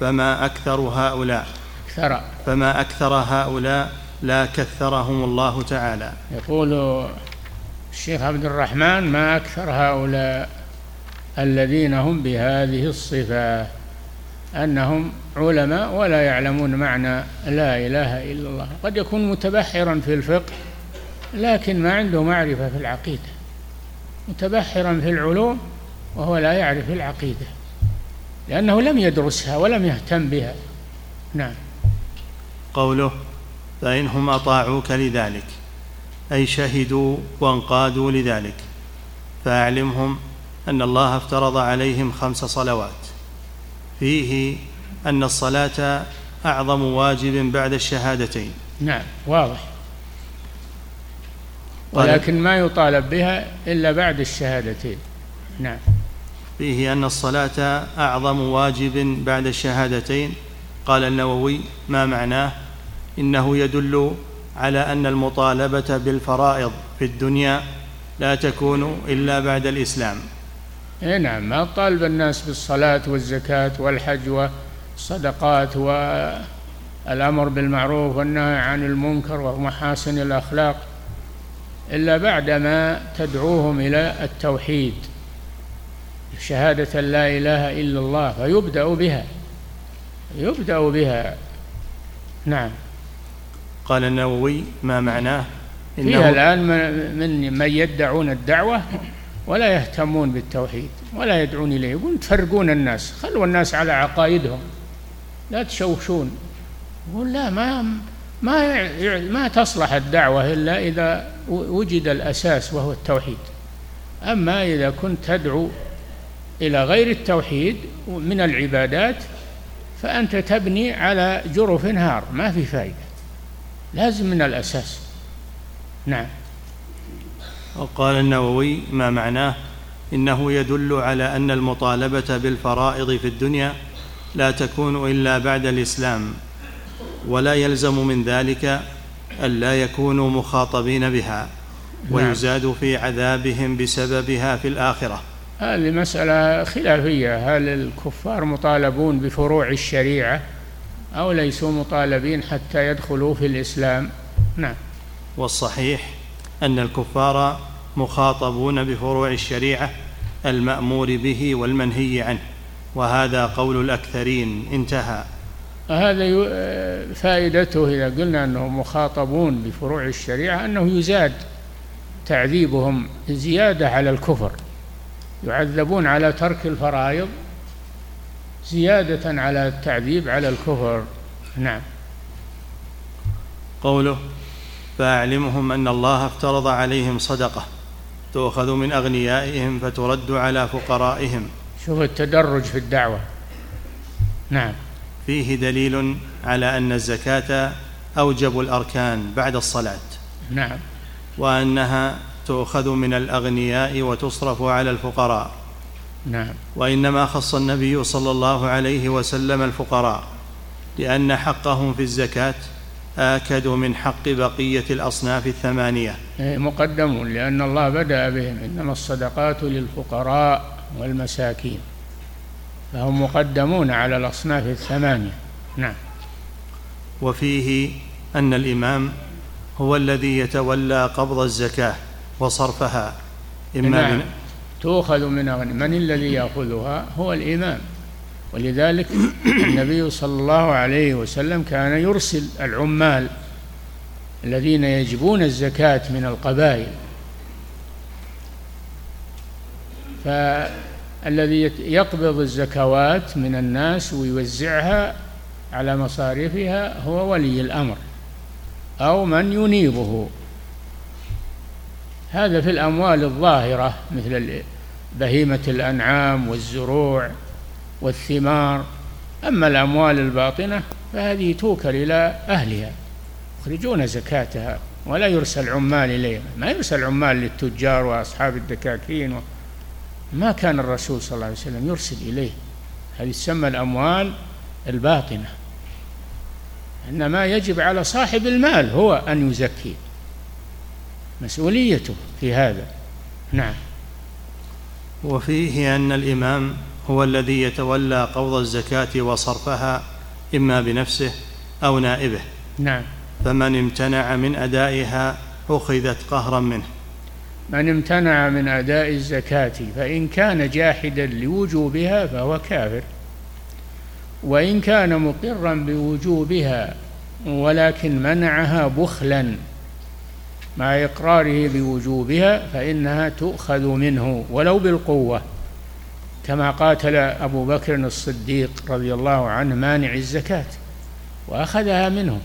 فما أكثر هؤلاء. أكثر. فما أكثر هؤلاء لا كثرهم الله تعالى. يقول الشيخ عبد الرحمن ما أكثر هؤلاء الذين هم بهذه الصفة؟ أنهم علماء ولا يعلمون معنى لا إله إلا الله. قد يكون متبحرا في الفقه لكن ما عنده معرفة في العقيدة. متبحرا في العلوم وهو لا يعرف العقيدة. لأنه لم يدرسها ولم يهتم بها. نعم. قوله فإنهم أطاعوك لذلك أي شهدوا وانقادوا لذلك فأعلمهم أن الله افترض عليهم خمس صلوات. فيه أن الصلاة أعظم واجب بعد الشهادتين. نعم واضح. ولكن ما يطالب بها إلا بعد الشهادتين. نعم. فيه أن الصلاة أعظم واجب بعد الشهادتين. قال النووي ما معناه؟ إنه يدل على أن المطالبة بالفرائض في الدنيا لا تكون إلا بعد الإسلام. إيه نعم ما طالب الناس بالصلاة والزكاة والحج والصدقات والأمر بالمعروف والنهي عن المنكر ومحاسن الأخلاق إلا بعدما تدعوهم إلى التوحيد. شهادة لا إله إلا الله فيبدأ بها يبدأ بها. نعم. قال النووي ما معناه؟ إنه فيها الآن من من يدعون الدعوة ولا يهتمون بالتوحيد ولا يدعون إليه يقول تفرقون الناس خلوا الناس على عقائدهم لا تشوشون. يقول لا ما ما ما تصلح الدعوة إلا إذا وجد الأساس وهو التوحيد. أما إذا كنت تدعو إلى غير التوحيد من العبادات فأنت تبني على جرف نهار ما في فائدة لازم من الأساس. نعم. وقال النووي ما معناه؟ إنه يدل على أن المطالبة بالفرائض في الدنيا لا تكون إلا بعد الإسلام ولا يلزم من ذلك ألا يكونوا مخاطبين بها نعم. ويزاد في عذابهم بسببها في الآخرة. هذه مسألة خلافية هل الكفار مطالبون بفروع الشريعة أو ليسوا مطالبين حتى يدخلوا في الإسلام؟ نعم. والصحيح أن الكفار مخاطبون بفروع الشريعة المأمور به والمنهي عنه وهذا قول الأكثرين. انتهى. هذا فائدته إذا قلنا أنهم مخاطبون بفروع الشريعة أنه يزاد تعذيبهم زيادة على الكفر. يعذبون على ترك الفرائض زيادة على التعذيب على الكفر. نعم. قوله فأعلمهم أن الله افترض عليهم صدقة تؤخذ من أغنيائهم فترد على فقرائهم. شوف التدرج في الدعوة. نعم. فيه دليل على أن الزكاة أوجب الأركان بعد الصلاة. نعم. وأنها تؤخذ من الأغنياء وتصرف على الفقراء. نعم. وإنما خص النبي صلى الله عليه وسلم الفقراء لأن حقهم في الزكاة آكد من حق بقية الأصناف الثمانية. إيه، مقدم لأن الله بدأ بهم. إنما الصدقات للفقراء والمساكين فهم مقدمون على الأصناف الثمانية. نعم. وفيه أن الإمام هو الذي يتولى قبض الزكاة. وصرفها. إما نعم. تؤخذ من أغني من الذي يأخذها هو الإمام. ولذلك [CLEARS THROAT] النبي صلى الله عليه وسلم كان يرسل العمال الذين يجبون الزكاة من القبائل. فالذي يقبض الزكوات من الناس ويوزعها على مصاريفها هو ولي الأمر أو من ينيبه. هذا في الأموال الظاهرة مثل بهيمة الأنعام والزروع والثمار. أما الأموال الباطنة فهذه توكل إلى أهلها يخرجون زكاتها ولا يرسل عمال إليها. ما يرسل عمال للتجار وأصحاب الدكاكين ما كان الرسول صلى الله عليه وسلم يرسل إليه. هذه تسمى الأموال الباطنة. إنما يجب على صاحب المال هو أن يزكي. مسؤوليته في هذا. نعم. وفيه أن الإمام هو الذي يتولى قبض الزكاة وصرفها إما بنفسه أو نائبه. نعم. فمن امتنع من أدائها أخذت قهرا منه. من امتنع من أداء الزكاة فإن كان جاحدا لوجوبها فهو كافر. وإن كان مقرا بوجوبها ولكن منعها بخلا مع إقراره بوجوبها فإنها تؤخذ منه ولو بالقوة كما قاتل أبو بكر الصديق رضي الله عنه مانع الزكاة وأخذها منه.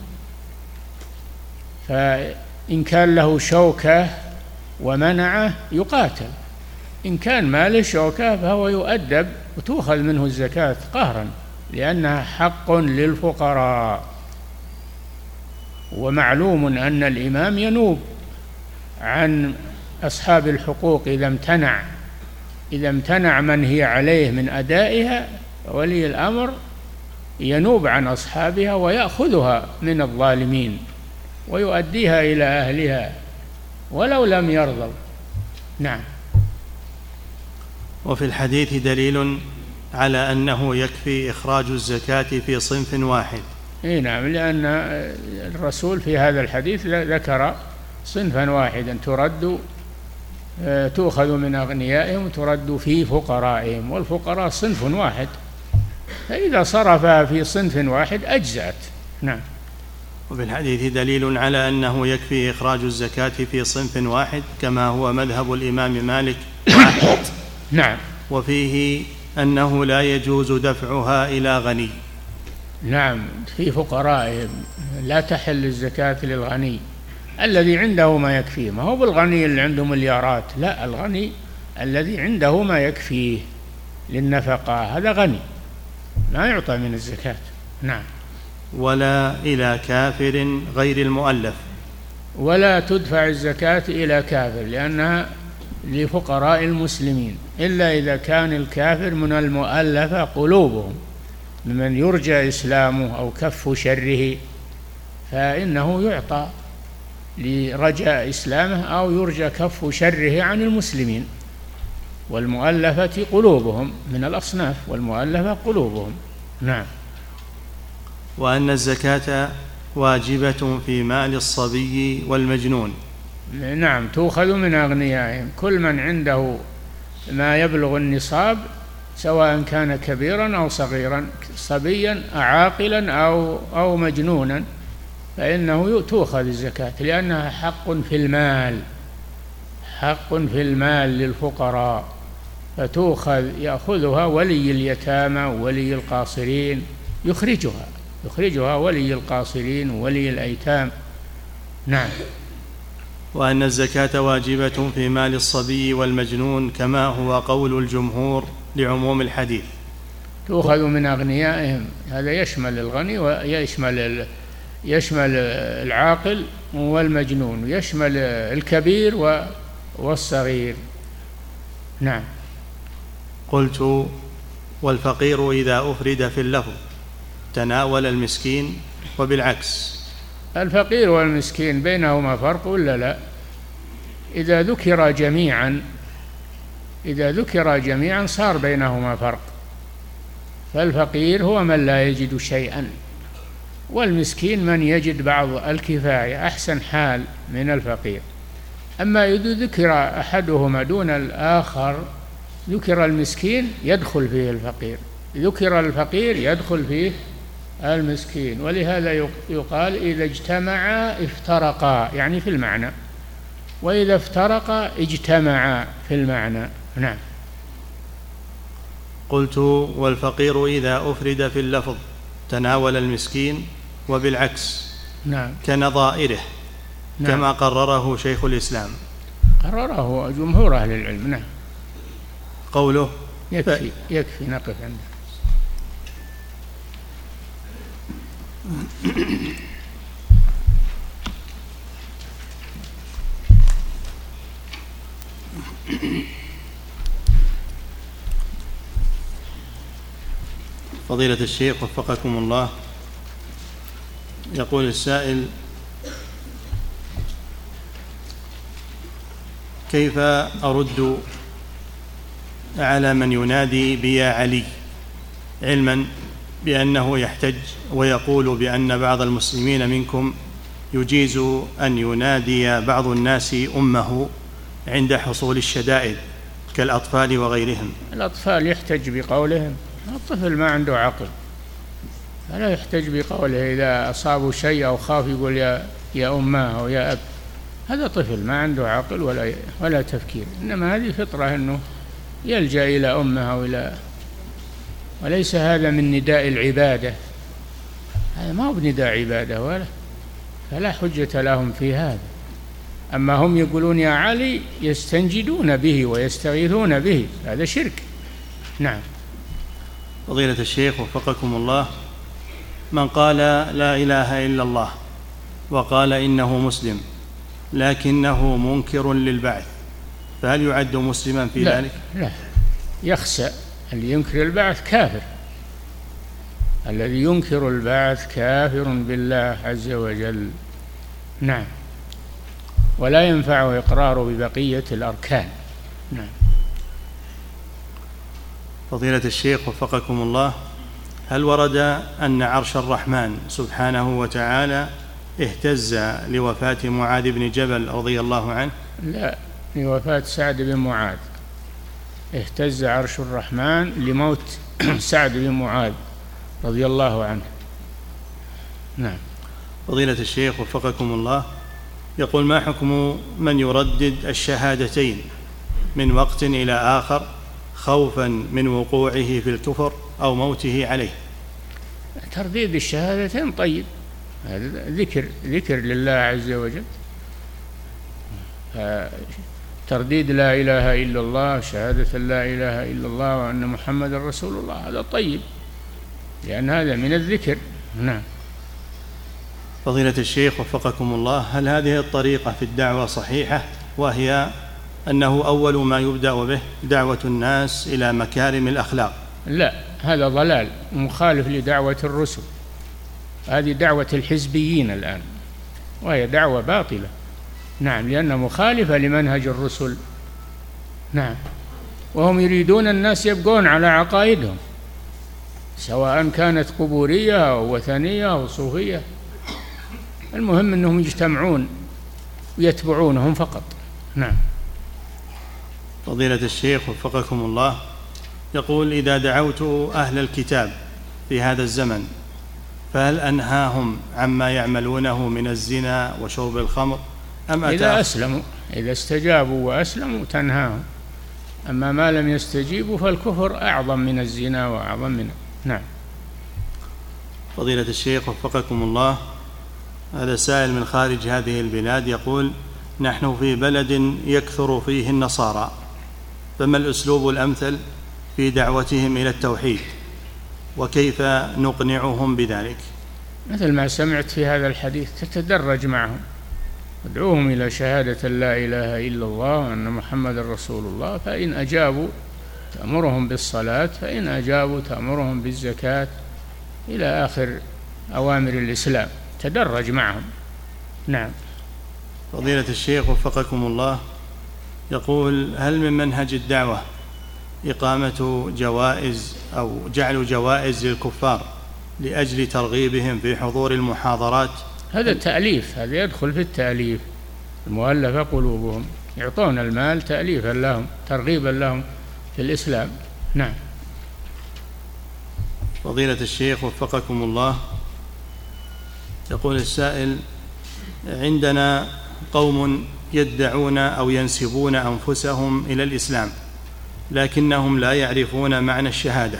فإن كان له شوكة ومنعه يقاتل إن كان ما له شوكة فهو يؤدب وتؤخذ منه الزكاة قهرا لأنها حق للفقراء. ومعلوم أن الإمام ينوب عن أصحاب الحقوق إذا امتنع إذا امتنع من هي عليه من أدائها ولي الأمر ينوب عن أصحابها ويأخذها من الظالمين ويؤديها إلى أهلها ولو لم يرضوا. نعم. وفي الحديث دليل على أنه يكفي إخراج الزكاة في صنف واحد. إي نعم لأن الرسول في هذا الحديث ذكر صنفا واحدا ترد آه، تؤخذ من أغنيائهم ترد في فقرائهم والفقراء صنف واحد. فإذا صرفها في صنف واحد أجزأت. نعم. وفي الحديث دليل على أنه يكفي إخراج الزكاة في صنف واحد كما هو مذهب الإمام مالك واحد. [COUGHS] نعم. وفيه أنه لا يجوز دفعها إلى غني. نعم. في فقرائهم لا تحل الزكاة للغني. الذي عنده ما يكفيه. ما هو بالغني اللي عنده مليارات. لا الغني الذي عنده ما يكفيه للنفقة. هذا غني. ما يعطى من الزكاة. نعم. ولا إلى كافر غير المؤلف. ولا تدفع الزكاة إلى كافر لأنها لفقراء المسلمين. إلا إذا كان الكافر من المؤلفة قلوبهم. ممن يرجى إسلامه أو كف شره فإنه يعطى لرجاء إسلامه أو يرجى كف شره عن المسلمين والمؤلفة قلوبهم من الأصناف والمؤلفة قلوبهم. نعم. وأن الزكاة واجبة في مال الصبي والمجنون. نعم تؤخذ من أغنيائهم. كل من عنده ما يبلغ النصاب سواء كان كبيرا أو صغيرا صبيا عاقلا أو أو مجنونا فإنه تؤخذ الزكاة لأنها حق في المال حق في المال للفقراء فتؤخذ يأخذها ولي اليتامى وولي القاصرين يخرجها يخرجها ولي القاصرين وولي الأيتام. نعم. وأن الزكاة واجبة في مال الصبي والمجنون كما هو قول الجمهور لعموم الحديث. تؤخذ من أغنيائهم هذا يشمل الغني ويشمل يشمل العاقل والمجنون يشمل الكبير والصغير. نعم. قلت والفقير إذا أفرد في اللفظ تناول المسكين وبالعكس. الفقير والمسكين بينهما فرق ولا لا؟ إذا ذكر جميعا إذا ذكر جميعا صار بينهما فرق. فالفقير هو من لا يجد شيئا. والمسكين من يجد بعض الكفاية أحسن حال من الفقير. أما إذا ذكر أحدهما دون الآخر ذكر المسكين يدخل فيه الفقير. ذكر الفقير يدخل فيه المسكين. ولهذا يقال إذا اجتمعا افترقا يعني في المعنى. وإذا افترقا اجتمعا في المعنى. نعم. قلت والفقير إذا أفرد في اللفظ تناول المسكين وبالعكس نعم. كنظائره نعم. كما قرره شيخ الإسلام. قرره جمهور أهل العلم نعم. قوله؟ يكفي ف... يكفي نقف عنده. فضيلة الشيخ وفقكم الله. يقول السائل كيف أرد على من ينادي بيا علي؟ علما بأنه يحتج ويقول بأن بعض المسلمين منكم يجيز أن ينادي بعض الناس أمه عند حصول الشدائد كالأطفال وغيرهم. الأطفال يحتج بقولهم الطفل ما عنده عقل. فلا يحتج بقوله إذا أصابوا شيء أو خاف يقول يا يا أماه أو يا أب. هذا طفل ما عنده عقل ولا ولا تفكير. إنما هذه فطرة أنه يلجأ إلى أمه أو إلى وليس هذا من نداء العبادة. هذا ما هو بنداء عبادة ولا فلا حجة لهم في هذا. أما هم يقولون يا علي يستنجدون به ويستغيثون به. هذا شرك. نعم. فضيلة الشيخ وفقكم الله. من قال لا إله إلا الله وقال إنه مسلم لكنه منكر للبعث فهل يعد مسلما في لا ذلك؟ لا. يخسأ اللي ينكر البعث كافر. الذي ينكر البعث كافر بالله عز وجل. نعم. ولا ينفعه إقراره ببقية الأركان. نعم. فضيلة الشيخ وفقكم الله هل ورد أن عرش الرحمن سبحانه وتعالى اهتز لوفاة معاذ بن جبل رضي الله عنه؟ لا لوفاة سعد بن معاذ. اهتز عرش الرحمن لموت [CLEARS THROAT] سعد بن معاذ رضي الله عنه. نعم. فضيلة الشيخ وفقكم الله يقول ما حكم من يردد الشهادتين من وقت إلى آخر خوفا من وقوعه في الكفر أو موته عليه. ترديد الشهادتين طيب. هذا ذكر ذكر لله عز وجل. ترديد لا إله إلا الله شهادة لا إله إلا الله وأن محمد رسول الله هذا طيب. لأن هذا من الذكر. نعم. فضيلة الشيخ وفقكم الله هل هذه الطريقة في الدعوة صحيحة؟ وهي أنه أول ما يبدأ به دعوة الناس إلى مكارم الأخلاق. لا. هذا ضلال مخالف لدعوة الرسل. هذه دعوة الحزبيين الآن وهي دعوة باطلة. نعم لأنها مخالفة لمنهج الرسل. نعم وهم يريدون الناس يبقون على عقائدهم سواء كانت قبورية أو وثنية أو صوفية. المهم أنهم يجتمعون ويتبعونهم فقط. نعم. فضيلة الشيخ وفقكم الله يقول إذا دعوت أهل الكتاب في هذا الزمن فهل أنهاهم عما يعملونه من الزنا وشرب الخمر أم إذا أسلموا إذا استجابوا وأسلموا تنهاهم. أما ما لم يستجيبوا فالكفر أعظم من الزنا وأعظم من نعم. فضيلة الشيخ وفقكم الله هذا سائل من خارج هذه البلاد يقول نحن في بلد يكثر فيه النصارى فما الأسلوب الأمثل؟ في دعوتهم إلى التوحيد وكيف نقنعهم بذلك؟ مثل ما سمعت في هذا الحديث تتدرج معهم. ادعوهم إلى شهادة لا إله إلا الله وأن محمد رسول الله فإن أجابوا تأمرهم بالصلاة فإن أجابوا تأمرهم بالزكاة إلى آخر أوامر الإسلام. تدرج معهم. نعم. فضيلة الشيخ وفقكم الله يقول هل من منهج الدعوة إقامة جوائز أو جعل جوائز للكفار لأجل ترغيبهم في حضور المحاضرات. هذا تأليف هذا يدخل في التأليف. المؤلفة قلوبهم يعطون المال تأليفا لهم ترغيبا لهم في الإسلام. نعم. فضيلة الشيخ وفقكم الله. يقول السائل عندنا قوم يدعون أو ينسبون أنفسهم إلى الإسلام. لكنهم لا يعرفون معنى الشهادة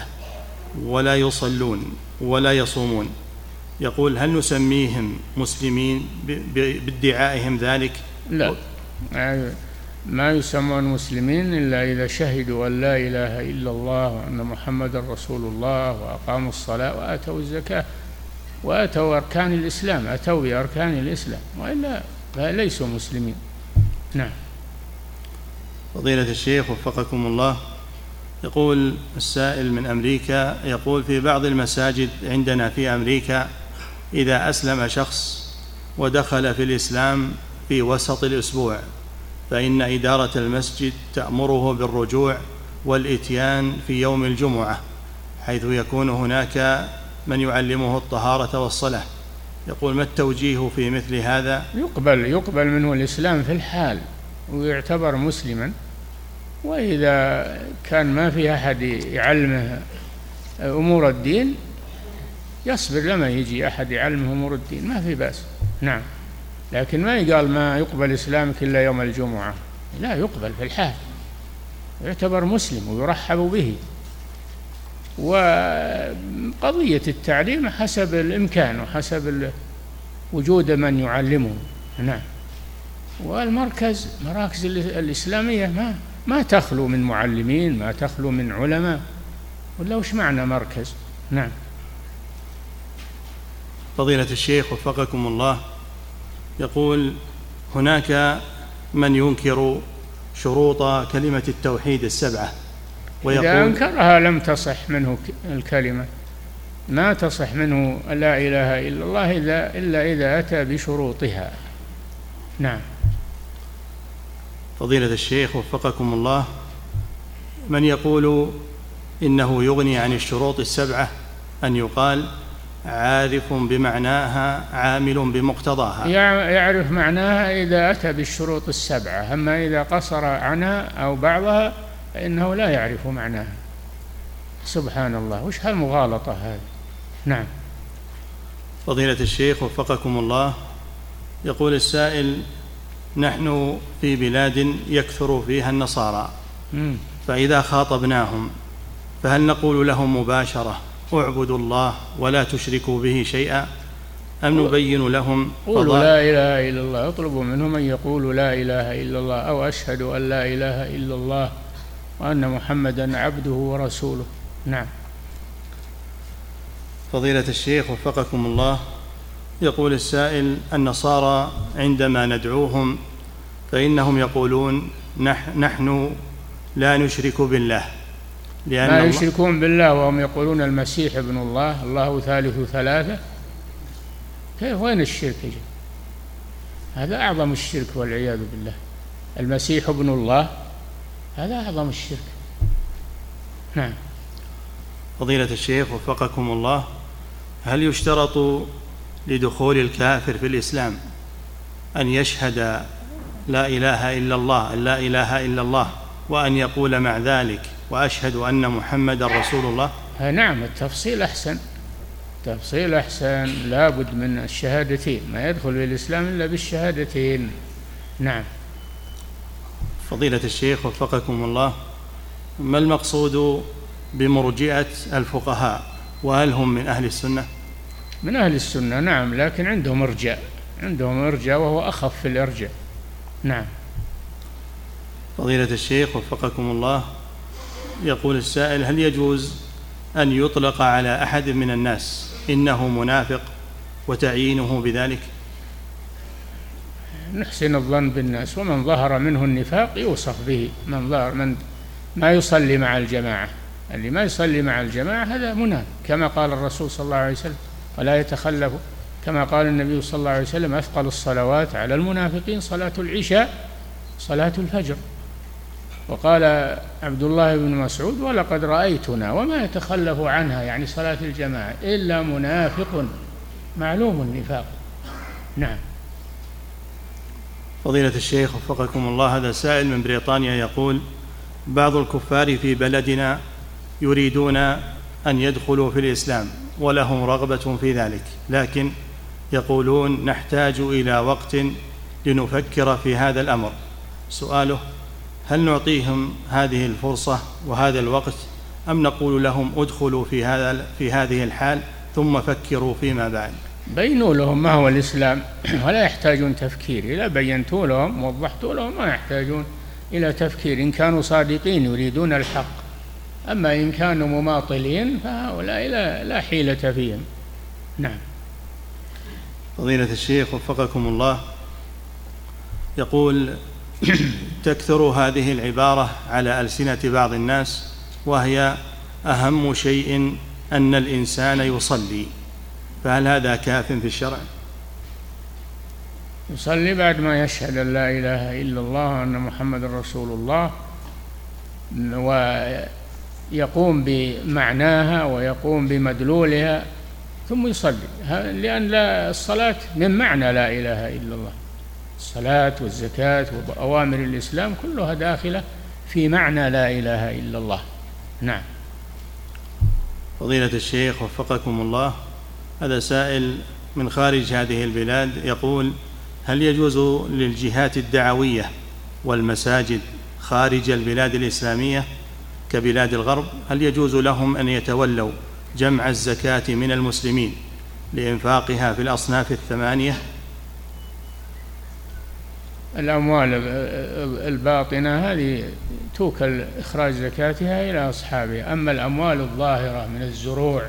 ولا يصلون ولا يصومون. يقول هل نسميهم مسلمين بادعائهم ذلك؟ لا. ما يسمون مسلمين إلا إذا شهدوا أن لا إله إلا الله وأن محمدا رسول الله وأقاموا الصلاة وآتوا الزكاة وآتوا أركان الإسلام أتوا بأركان الإسلام وإلا فليسوا مسلمين. نعم. فضيلة الشيخ وفقكم الله يقول السائل من أمريكا يقول في بعض المساجد عندنا في أمريكا إذا أسلم شخص ودخل في الإسلام في وسط الأسبوع فإن إدارة المسجد تأمره بالرجوع والإتيان في يوم الجمعة حيث يكون هناك من يعلمه الطهارة والصلاة. يقول ما التوجيه في مثل هذا؟ يقبل يقبل منه الإسلام في الحال ويعتبر مسلما. وإذا كان ما في أحد يعلمه أمور الدين يصبر لما يجي أحد يعلمه أمور الدين ما في بأس. نعم. لكن ما يقال ما يقبل إسلامك إلا يوم الجمعة؟ لا يقبل في الحال. يعتبر مسلم ويرحب به. وقضية التعليم حسب الإمكان وحسب وجود من يعلمه. نعم. والمركز مراكز الإسلامية ما ما تخلو من معلمين ما تخلو من علماء. ولا وش معنى مركز؟ نعم. فضيلة الشيخ وفقكم الله يقول هناك من ينكر شروط كلمة التوحيد السبعة ويقول إذا أنكرها لم تصح منه الكلمة. ما تصح منه لا إله إلا الله إلا, إلا إذا أتى بشروطها. نعم. فضيلة الشيخ وفقكم الله من يقول إنه يغني عن الشروط السبعة أن يقال عارف بمعناها عامل بمقتضاها. يعرف معناها إذا أتى بالشروط السبعة أما إذا قصر عنها أو بعضها فإنه لا يعرف معناها. سبحان الله وش هالمغالطة هذه؟ نعم. فضيلة الشيخ وفقكم الله يقول السائل نحن في بلاد يكثر فيها النصارى. فإذا خاطبناهم فهل نقول لهم مباشرة اعبدوا الله ولا تشركوا به شيئا؟ أم نبين لهم قولوا لا إله إلا الله اطلبوا منهم أن يقولوا لا إله إلا الله أو أشهد أن لا إله إلا الله وأن محمدا عبده ورسوله. نعم. فضيلة الشيخ وفقكم الله يقول السائل النصارى عندما ندعوهم فإنهم يقولون نحن لا نشرك بالله لأن ما يشركون بالله وهم يقولون المسيح ابن الله الله ثالث ثلاثة كيف؟ وين الشرك يجي هذا أعظم الشرك والعياذ بالله. المسيح ابن الله هذا أعظم الشرك. نعم. فضيلة الشيخ وفقكم الله هل يشترط لدخول الكافر في الإسلام أن يشهد لا إله إلا الله لا إله إلا الله وأن يقول مع ذلك وأشهد أن محمدا رسول الله؟ نعم التفصيل أحسن. تفصيل أحسن. لابد من الشهادتين. ما يدخل في الإسلام إلا بالشهادتين. نعم. فضيلة الشيخ وفقكم الله ما المقصود بمرجئة الفقهاء؟ وهل هم من أهل السنة؟ من أهل السنة نعم لكن عندهم إرجاء عندهم إرجاء وهو أخف في الإرجاء. نعم. فضيلة الشيخ وفقكم الله يقول السائل هل يجوز أن يطلق على أحد من الناس إنه منافق وتعيينه بذلك؟ نحسن الظن بالناس ومن ظهر منه النفاق يوصف به. من ظهر من ما يصلي مع الجماعة اللي ما يصلي مع الجماعة هذا منافق كما قال الرسول صلى الله عليه وسلم. ولا يتخلف. كما قال النبي صلى الله عليه وسلم أثقل الصلوات على المنافقين صلاة العشاء صلاة الفجر. وقال عبد الله بن مسعود ولقد رأيتنا وما يتخلف عنها يعني صلاة الجماعة إلا منافق معلوم النفاق. نعم. فضيلة الشيخ وفقكم الله هذا سائل من بريطانيا يقول بعض الكفار في بلدنا يريدون أن يدخلوا في الإسلام. ولهم رغبة في ذلك. لكن يقولون نحتاج إلى وقت لنفكر في هذا الأمر. سؤاله هل نعطيهم هذه الفرصة وهذا الوقت أم نقول لهم ادخلوا في هذا في هذه الحال ثم فكروا فيما بعد؟ بينوا لهم ما هو الإسلام. [CLEARS THROAT] ولا يحتاجون تفكير. إذا بينتوا لهم ووضحتوا لهم ما يحتاجون إلى تفكير. إن كانوا صادقين يريدون الحق. أما إن كانوا مماطلين فهؤلاء لا, لا حيلة فيهم. نعم. فضيلة الشيخ وفقكم الله يقول تكثر هذه العبارة على ألسنة بعض الناس وهي أهم شيء أن الإنسان يصلي. فهل هذا كاف في الشرع؟ يصلي بعد ما يشهد أن لا إله إلا الله وأن محمد رسول الله ويقوم بمعناها ويقوم بمدلولها ثم يصلي. لأن الصلاة من معنى لا إله إلا الله. الصلاة والزكاة وأوامر الإسلام كلها داخلة في معنى لا إله إلا الله. نعم. فضيلة الشيخ وفقكم الله هذا سائل من خارج هذه البلاد يقول هل يجوز للجهات الدعوية والمساجد خارج البلاد الإسلامية كبلاد الغرب هل يجوز لهم أن يتولوا جمع الزكاة من المسلمين لإنفاقها في الأصناف الثمانية؟ الأموال الباطنة هذه توكل إخراج زكاتها إلى أصحابها. أما الأموال الظاهرة من الزروع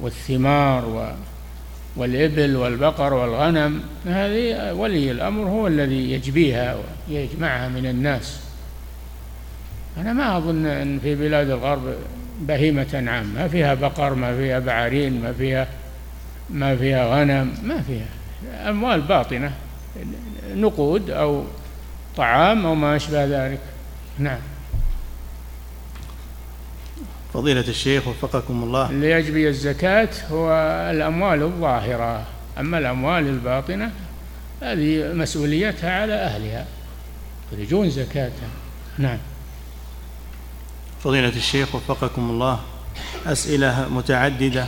والثمار والإبل والبقر والغنم هذه ولي الأمر هو الذي يجبيها ويجمعها من الناس. أنا ما أظن أن في بلاد الغرب بهيمة عام ما فيها بقر ما فيها بعارين ما فيها ما فيها غنم ما فيها. أموال باطنة نقود أو طعام أو ما أشبه ذلك. نعم. فضيلة الشيخ وفقكم الله. اللي يجبي الزكاة هو الأموال الظاهرة. أما الأموال الباطنة هذه مسؤوليتها على أهلها يخرجون زكاتها. نعم. فضيلة الشيخ وفقكم الله أسئلة متعددة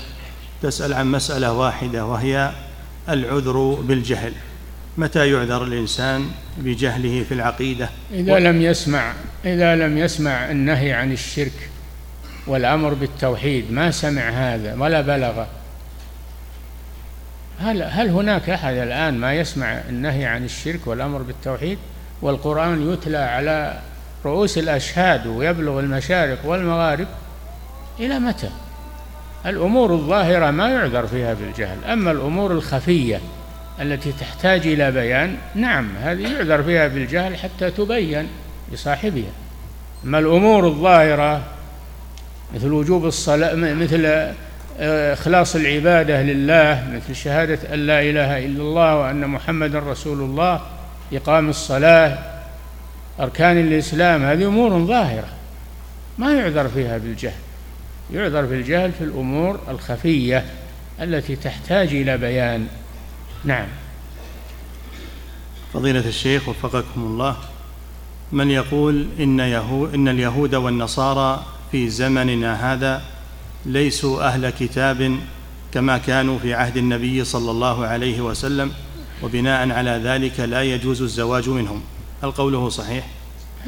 تسأل عن مسألة واحدة وهي العذر بالجهل. متى يعذر الإنسان بجهله في العقيدة؟ إذا لم يسمع إذا لم يسمع النهي عن الشرك والأمر بالتوحيد ما سمع هذا ولا بلغ. هل هل هناك أحد الآن ما يسمع النهي عن الشرك والأمر بالتوحيد؟ والقرآن يتلى على رؤوس الأشهاد ويبلغ المشارق والمغارب إلى متى؟ الأمور الظاهرة ما يعذر فيها بالجهل أما الأمور الخفية التي تحتاج إلى بيان نعم هذه يعذر فيها بالجهل حتى تبين لصاحبها أما الأمور الظاهرة مثل وجوب الصلاة مثل آه، إخلاص العبادة لله مثل شهادة أن لا إله إلا الله وأن محمدا رسول الله إقام الصلاة أركان الإسلام هذه أمور ظاهرة. ما يعذر فيها بالجهل. يعذر بالجهل في الأمور الخفية التي تحتاج إلى بيان. نعم. فضيلة الشيخ وفقكم الله من يقول إن, يهو إن اليهود والنصارى في زمننا هذا ليسوا أهل كتاب كما كانوا في عهد النبي صلى الله عليه وسلم وبناء على ذلك لا يجوز الزواج منهم. هل قوله صحيح؟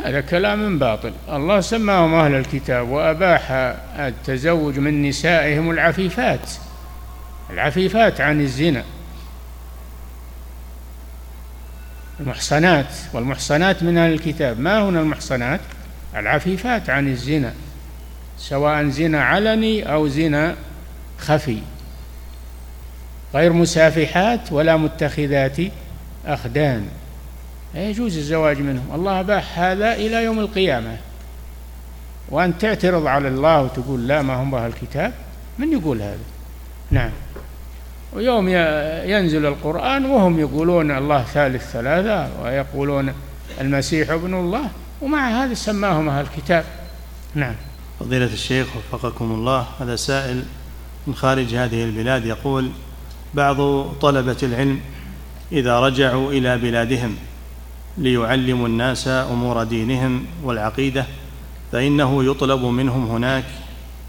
هذا كلام باطل. الله سماهم أهل الكتاب وأباح التزوج من نسائهم العفيفات العفيفات عن الزنا. المحصنات والمحصنات من أهل الكتاب. ما هنا المحصنات؟ العفيفات عن الزنا سواء زنا علني أو زنا خفي. غير مسافحات ولا متخذات أخدان. يجوز الزواج منهم. الله أباح هذا إلى يوم القيامة. وأن تعترض على الله وتقول لا ما هم أهل الكتاب؟ من يقول هذا؟ نعم. ويوم ينزل القرآن وهم يقولون الله ثالث ثلاثة ويقولون المسيح ابن الله ومع هذا سماهم أهل الكتاب. نعم. فضيلة الشيخ وفقكم الله هذا سائل من خارج هذه البلاد يقول بعض طلبة العلم إذا رجعوا إلى بلادهم ليعلموا الناس أمور دينهم والعقيدة فإنه يطلب منهم هناك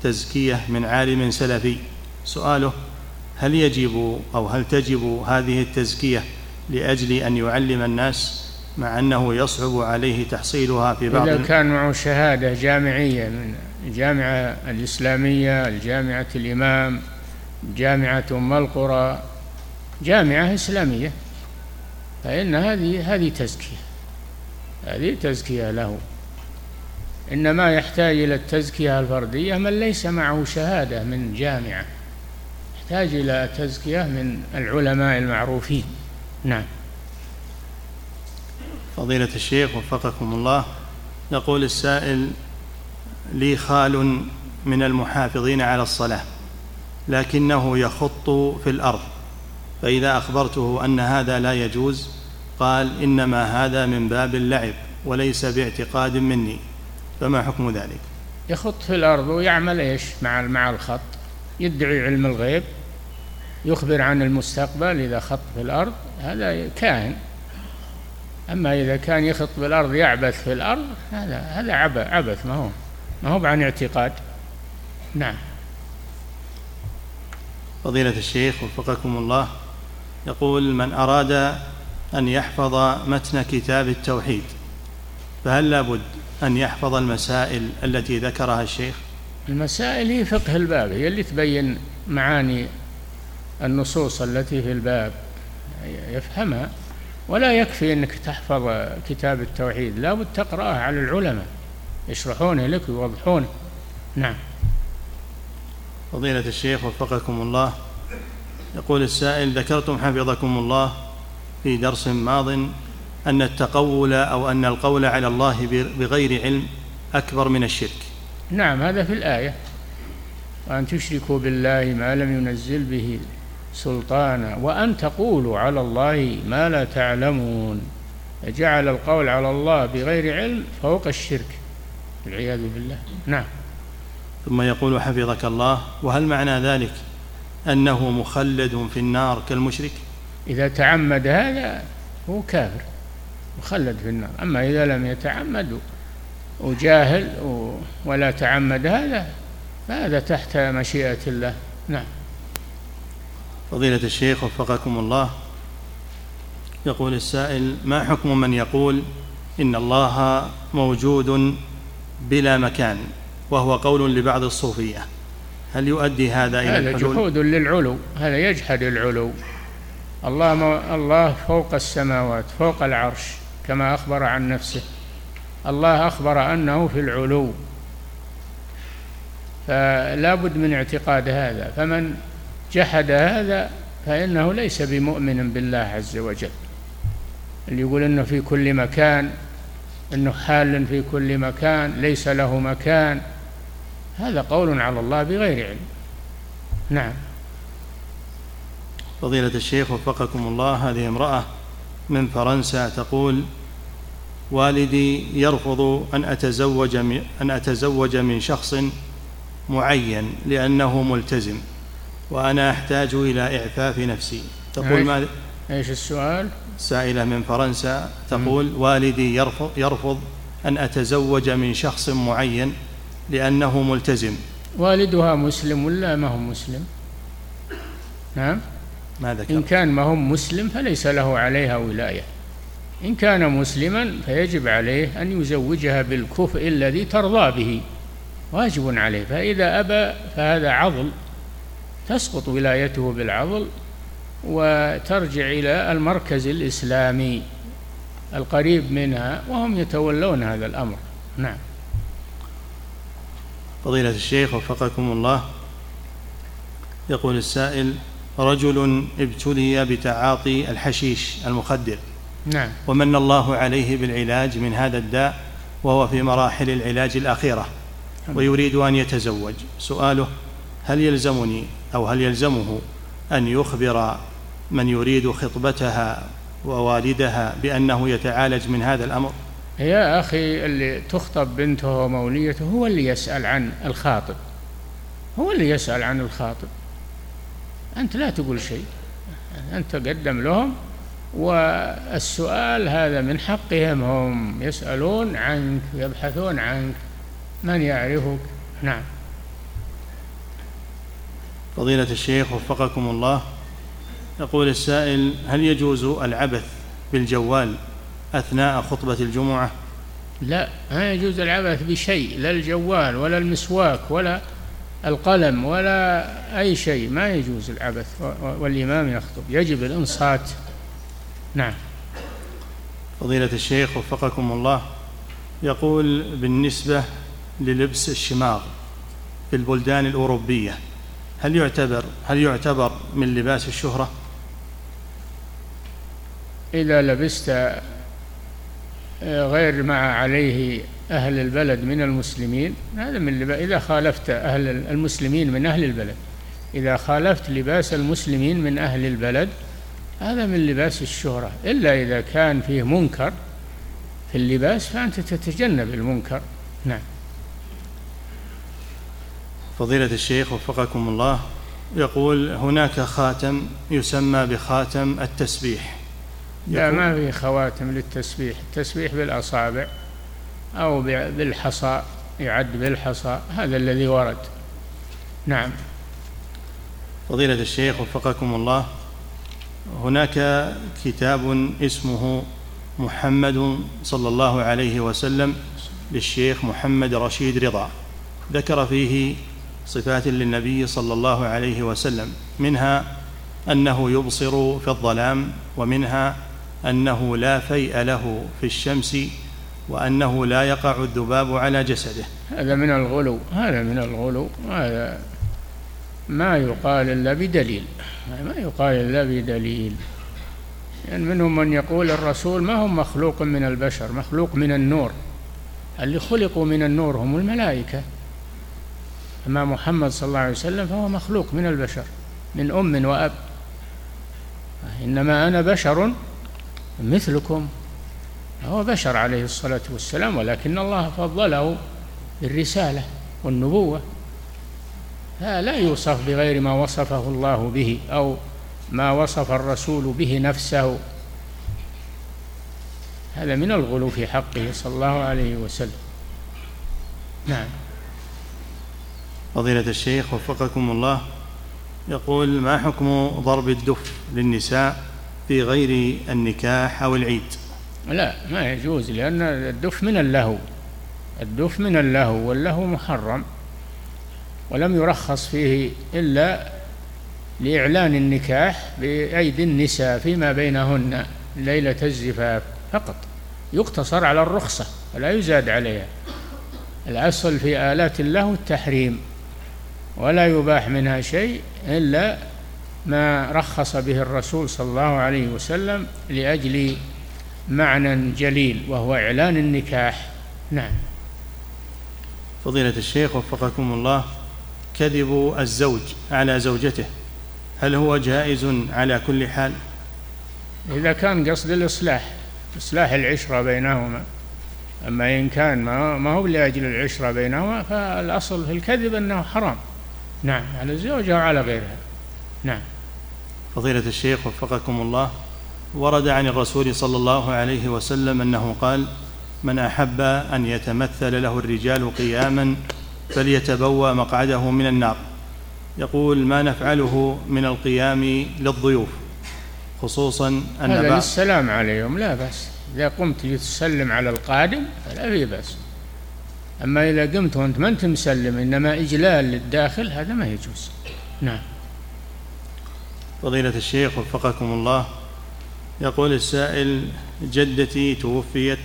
تزكية من عالم سلفي. سؤاله هل يجب أو هل تجب هذه التزكية لأجل أن يعلم الناس مع أنه يصعب عليه تحصيلها في بعض؟ إذا كان معه شهادة جامعية من الجامعة الإسلامية الجامعة الإمام جامعة أم القرى جامعة إسلامية. فإن هذه هذه تزكية. هذه تزكية له. إنما يحتاج إلى التزكية الفردية من ليس معه شهادة من جامعة. يحتاج إلى تزكية من العلماء المعروفين. نعم. فضيلة الشيخ وفقكم الله يقول السائل لي خال من المحافظين على الصلاة لكنه يخط في الأرض. فإذا أخبرته أن هذا لا يجوز قال إنما هذا من باب اللعب وليس باعتقاد مني. فما حكم ذلك؟ يخط في الأرض ويعمل إيش؟ مع مع الخط. يدعي علم الغيب يخبر عن المستقبل إذا خط في الأرض هذا كائن. أما إذا كان يخط بالأرض يعبث في الأرض هذا هذا عبث ما هو ما هو عن اعتقاد. نعم. فضيلة الشيخ وفقكم الله يقول من أراد أن يحفظ متن كتاب التوحيد فهل لابد أن يحفظ المسائل التي ذكرها الشيخ؟ المسائل هي فقه الباب هي اللي تبين معاني النصوص التي في الباب يفهمها. ولا يكفي أنك تحفظ كتاب التوحيد لابد تقرأه على العلماء يشرحونه لك ويوضحونه. نعم. فضيلة الشيخ وفقكم الله يقول السائل ذكرتم حفظكم الله في درس ماض أن التقول أو أن القول على الله بغير علم أكبر من الشرك. نعم هذا في الآية. وأن تشركوا بالله ما لم ينزل به سلطانا وأن تقولوا على الله ما لا تعلمون جعل القول على الله بغير علم فوق الشرك. والعياذ بالله. نعم. ثم يقول حفظك الله. وهل معنى ذلك؟ أنه مخلد في النار كالمشرك. إذا تعمد هذا هو كافر مخلد في النار. أما إذا لم يتعمد وجاهل ولا تعمد هذا فهذا تحت مشيئة الله. نعم. فضيلة الشيخ وفقكم الله. يقول السائل ما حكم من يقول إن الله موجود بلا مكان وهو قول لبعض الصوفية؟ هل يؤدي هذا إلى هذا الحلول؟ جحود للعلو هذا يجحد العلو. الله الله فوق السماوات فوق العرش كما أخبر عن نفسه. الله أخبر أنه في العلو. فلا بد من اعتقاد هذا. فمن جحد هذا فإنه ليس بمؤمن بالله عز وجل. اللي يقول إنه في كل مكان إنه حال في كل مكان ليس له مكان. هذا قول على الله بغير علم. نعم. فضيلة الشيخ وفقكم الله هذه امرأة من فرنسا تقول والدي يرفض أن أتزوج من أن أتزوج من شخص معين لأنه ملتزم وأنا أحتاج إلى إعفاف نفسي. تقول ما إيش السؤال؟ سائلة من فرنسا تقول. والدي يرفض, يرفض أن أتزوج من شخص معين لأنه ملتزم. والدها مسلم ولا ما هو مسلم؟ نعم. ما ذكر إن كان ما هو مسلم فليس له عليها ولاية. إن كان مسلما فيجب عليه أن يزوجها بالكفء الذي ترضى به. واجب عليه. فإذا أبى فهذا عضل. تسقط ولايته بالعضل وترجع إلى المركز الإسلامي القريب منها وهم يتولون هذا الأمر. نعم. فضيلة الشيخ وفقكم الله. يقول السائل رجل ابتلي بتعاطي الحشيش المخدر. نعم. ومن الله عليه بالعلاج من هذا الداء وهو في مراحل العلاج الأخيرة ويريد أن يتزوج. سؤاله هل يلزمني أو هل يلزمه أن يخبر من يريد خطبتها ووالدها بأنه يتعالج من هذا الأمر؟ يا أخي اللي تخطب بنته وموليته هو اللي يسأل عن الخاطب. هو اللي يسأل عن الخاطب. أنت لا تقول شيء. أنت قدم لهم والسؤال هذا من حقهم هم. يسألون عنك يبحثون عنك. من يعرفك؟ نعم. فضيلة الشيخ وفقكم الله يقول السائل هل يجوز العبث بالجوال؟ أثناء خطبة الجمعة؟ لا ما يجوز العبث بشيء لا الجوال ولا المسواك ولا القلم ولا أي شيء ما يجوز العبث والإمام يخطب يجب الإنصات. نعم. فضيلة الشيخ وفقكم الله يقول بالنسبة للبس الشماغ في البلدان الأوروبية هل يعتبر هل يعتبر من لباس الشهرة؟ إذا لبست غير ما عليه أهل البلد من المسلمين. هذا من لباس إذا خالفت أهل المسلمين من أهل البلد. إذا خالفت لباس المسلمين من أهل البلد هذا من لباس الشهرة. إلا إذا كان فيه منكر في اللباس فأنت تتجنب المنكر. نعم. فضيلة الشيخ وفقكم الله يقول هناك خاتم يسمى بخاتم التسبيح. لا ما في خواتم للتسبيح. التسبيح بالأصابع أو بالحصى يعد بالحصى هذا الذي ورد. نعم. فضيلة الشيخ وفقكم الله هناك كتاب اسمه محمد صلى الله عليه وسلم للشيخ محمد رشيد رضا. ذكر فيه صفات للنبي صلى الله عليه وسلم منها أنه يبصر في الظلام ومنها أنه لا فيء له في الشمس وأنه لا يقع الذباب على جسده. هذا من الغلو هذا من الغلو هذا ما يقال إلا بدليل ما يقال إلا بدليل. يعني منهم من يقول الرسول ما هو مخلوق من البشر مخلوق من النور. اللي خلقوا من النور هم الملائكة. أما محمد صلى الله عليه وسلم فهو مخلوق من البشر من أم وأب. إنما أنا بشر مثلكم. هو بشر عليه الصلاة والسلام ولكن الله فضله بالرسالة والنبوة. لا يوصف بغير ما وصفه الله به أو ما وصف الرسول به نفسه. هذا من الغلو في حقه صلى الله عليه وسلم. نعم. فضيلة الشيخ وفقكم الله يقول ما حكم ضرب الدف للنساء؟ في غير النكاح أو العيد؟ لا ما يجوز لأن الدف من اللهو. الدف من اللهو واللهو محرم ولم يرخص فيه إلا لإعلان النكاح بأيدي النساء فيما بينهن ليلة الزفاف فقط. يقتصر على الرخصة ولا يزاد عليها. الأصل في آلات اللهو التحريم ولا يباح منها شيء إلا ما رخص به الرسول صلى الله عليه وسلم لأجل معنى جليل وهو إعلان النكاح. نعم. فضيلة الشيخ وفقكم الله كذب الزوج على زوجته هل هو جائز على كل حال؟ إذا كان قصد الإصلاح إصلاح العشرة بينهما. أما إن كان ما هو لأجل العشرة بينهما فالأصل في الكذب أنه حرام. نعم على الزوجة وعلى غيرها. نعم. فضيلة الشيخ وفقكم الله ورد عن الرسول صلى الله عليه وسلم أنه قال من أحب أن يتمثل له الرجال قياما فليتبوأ مقعده من النار. يقول ما نفعله من القيام للضيوف خصوصا أن هذا للسلام عليهم لا بأس. إذا قمت لتسلم على القادم فلا في بأس. أما إذا قمت وأنت ما أنت مسلم إنما إجلال للداخل هذا ما يجوز. نعم. فضيلة الشيخ وفقكم الله يقول السائل جدتي توفيت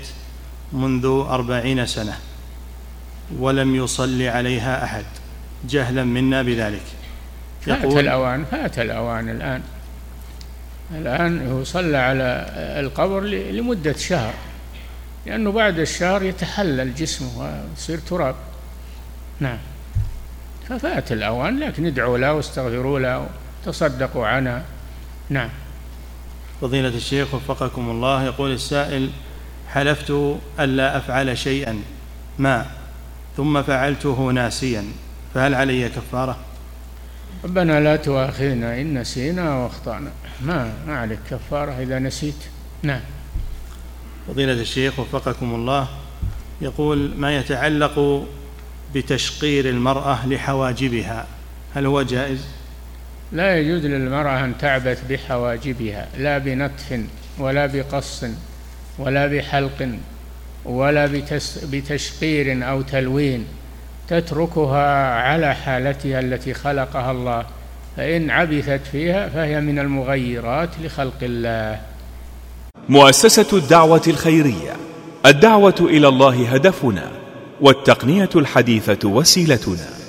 منذ أربعين سنة ولم يصلي عليها أحد. جهلا منا بذلك. فات الأوان فات الأوان الآن. الآن يصلى على القبر لمدة شهر لأنه بعد الشهر يتحلل جسمه ويصير تراب. نعم. ففات الأوان لكن ادعوا له واستغفروا له. وتصدقوا عنها نعم. فضيلة الشيخ وفقكم الله يقول السائل حلفت ألا أفعل شيئا ما؟ ثم فعلته ناسيا فهل علي كفارة؟ ربنا لا تؤاخذنا إن نسينا وأخطأنا. ما ما عليك كفارة إذا نسيت. نعم. فضيلة الشيخ وفقكم الله يقول ما يتعلق بتشقير المرأة لحواجبها هل هو جائز؟ لا يجوز للمرأة أن تعبث بحواجبها لا بنتف ولا بقص ولا بحلق ولا بتشقير أو تلوين تتركها على حالتها التي خلقها الله. فإن عبثت فيها فهي من المغيرات لخلق الله. مؤسسة الدعوة الخيرية. الدعوة إلى الله هدفنا والتقنية الحديثة وسيلتنا.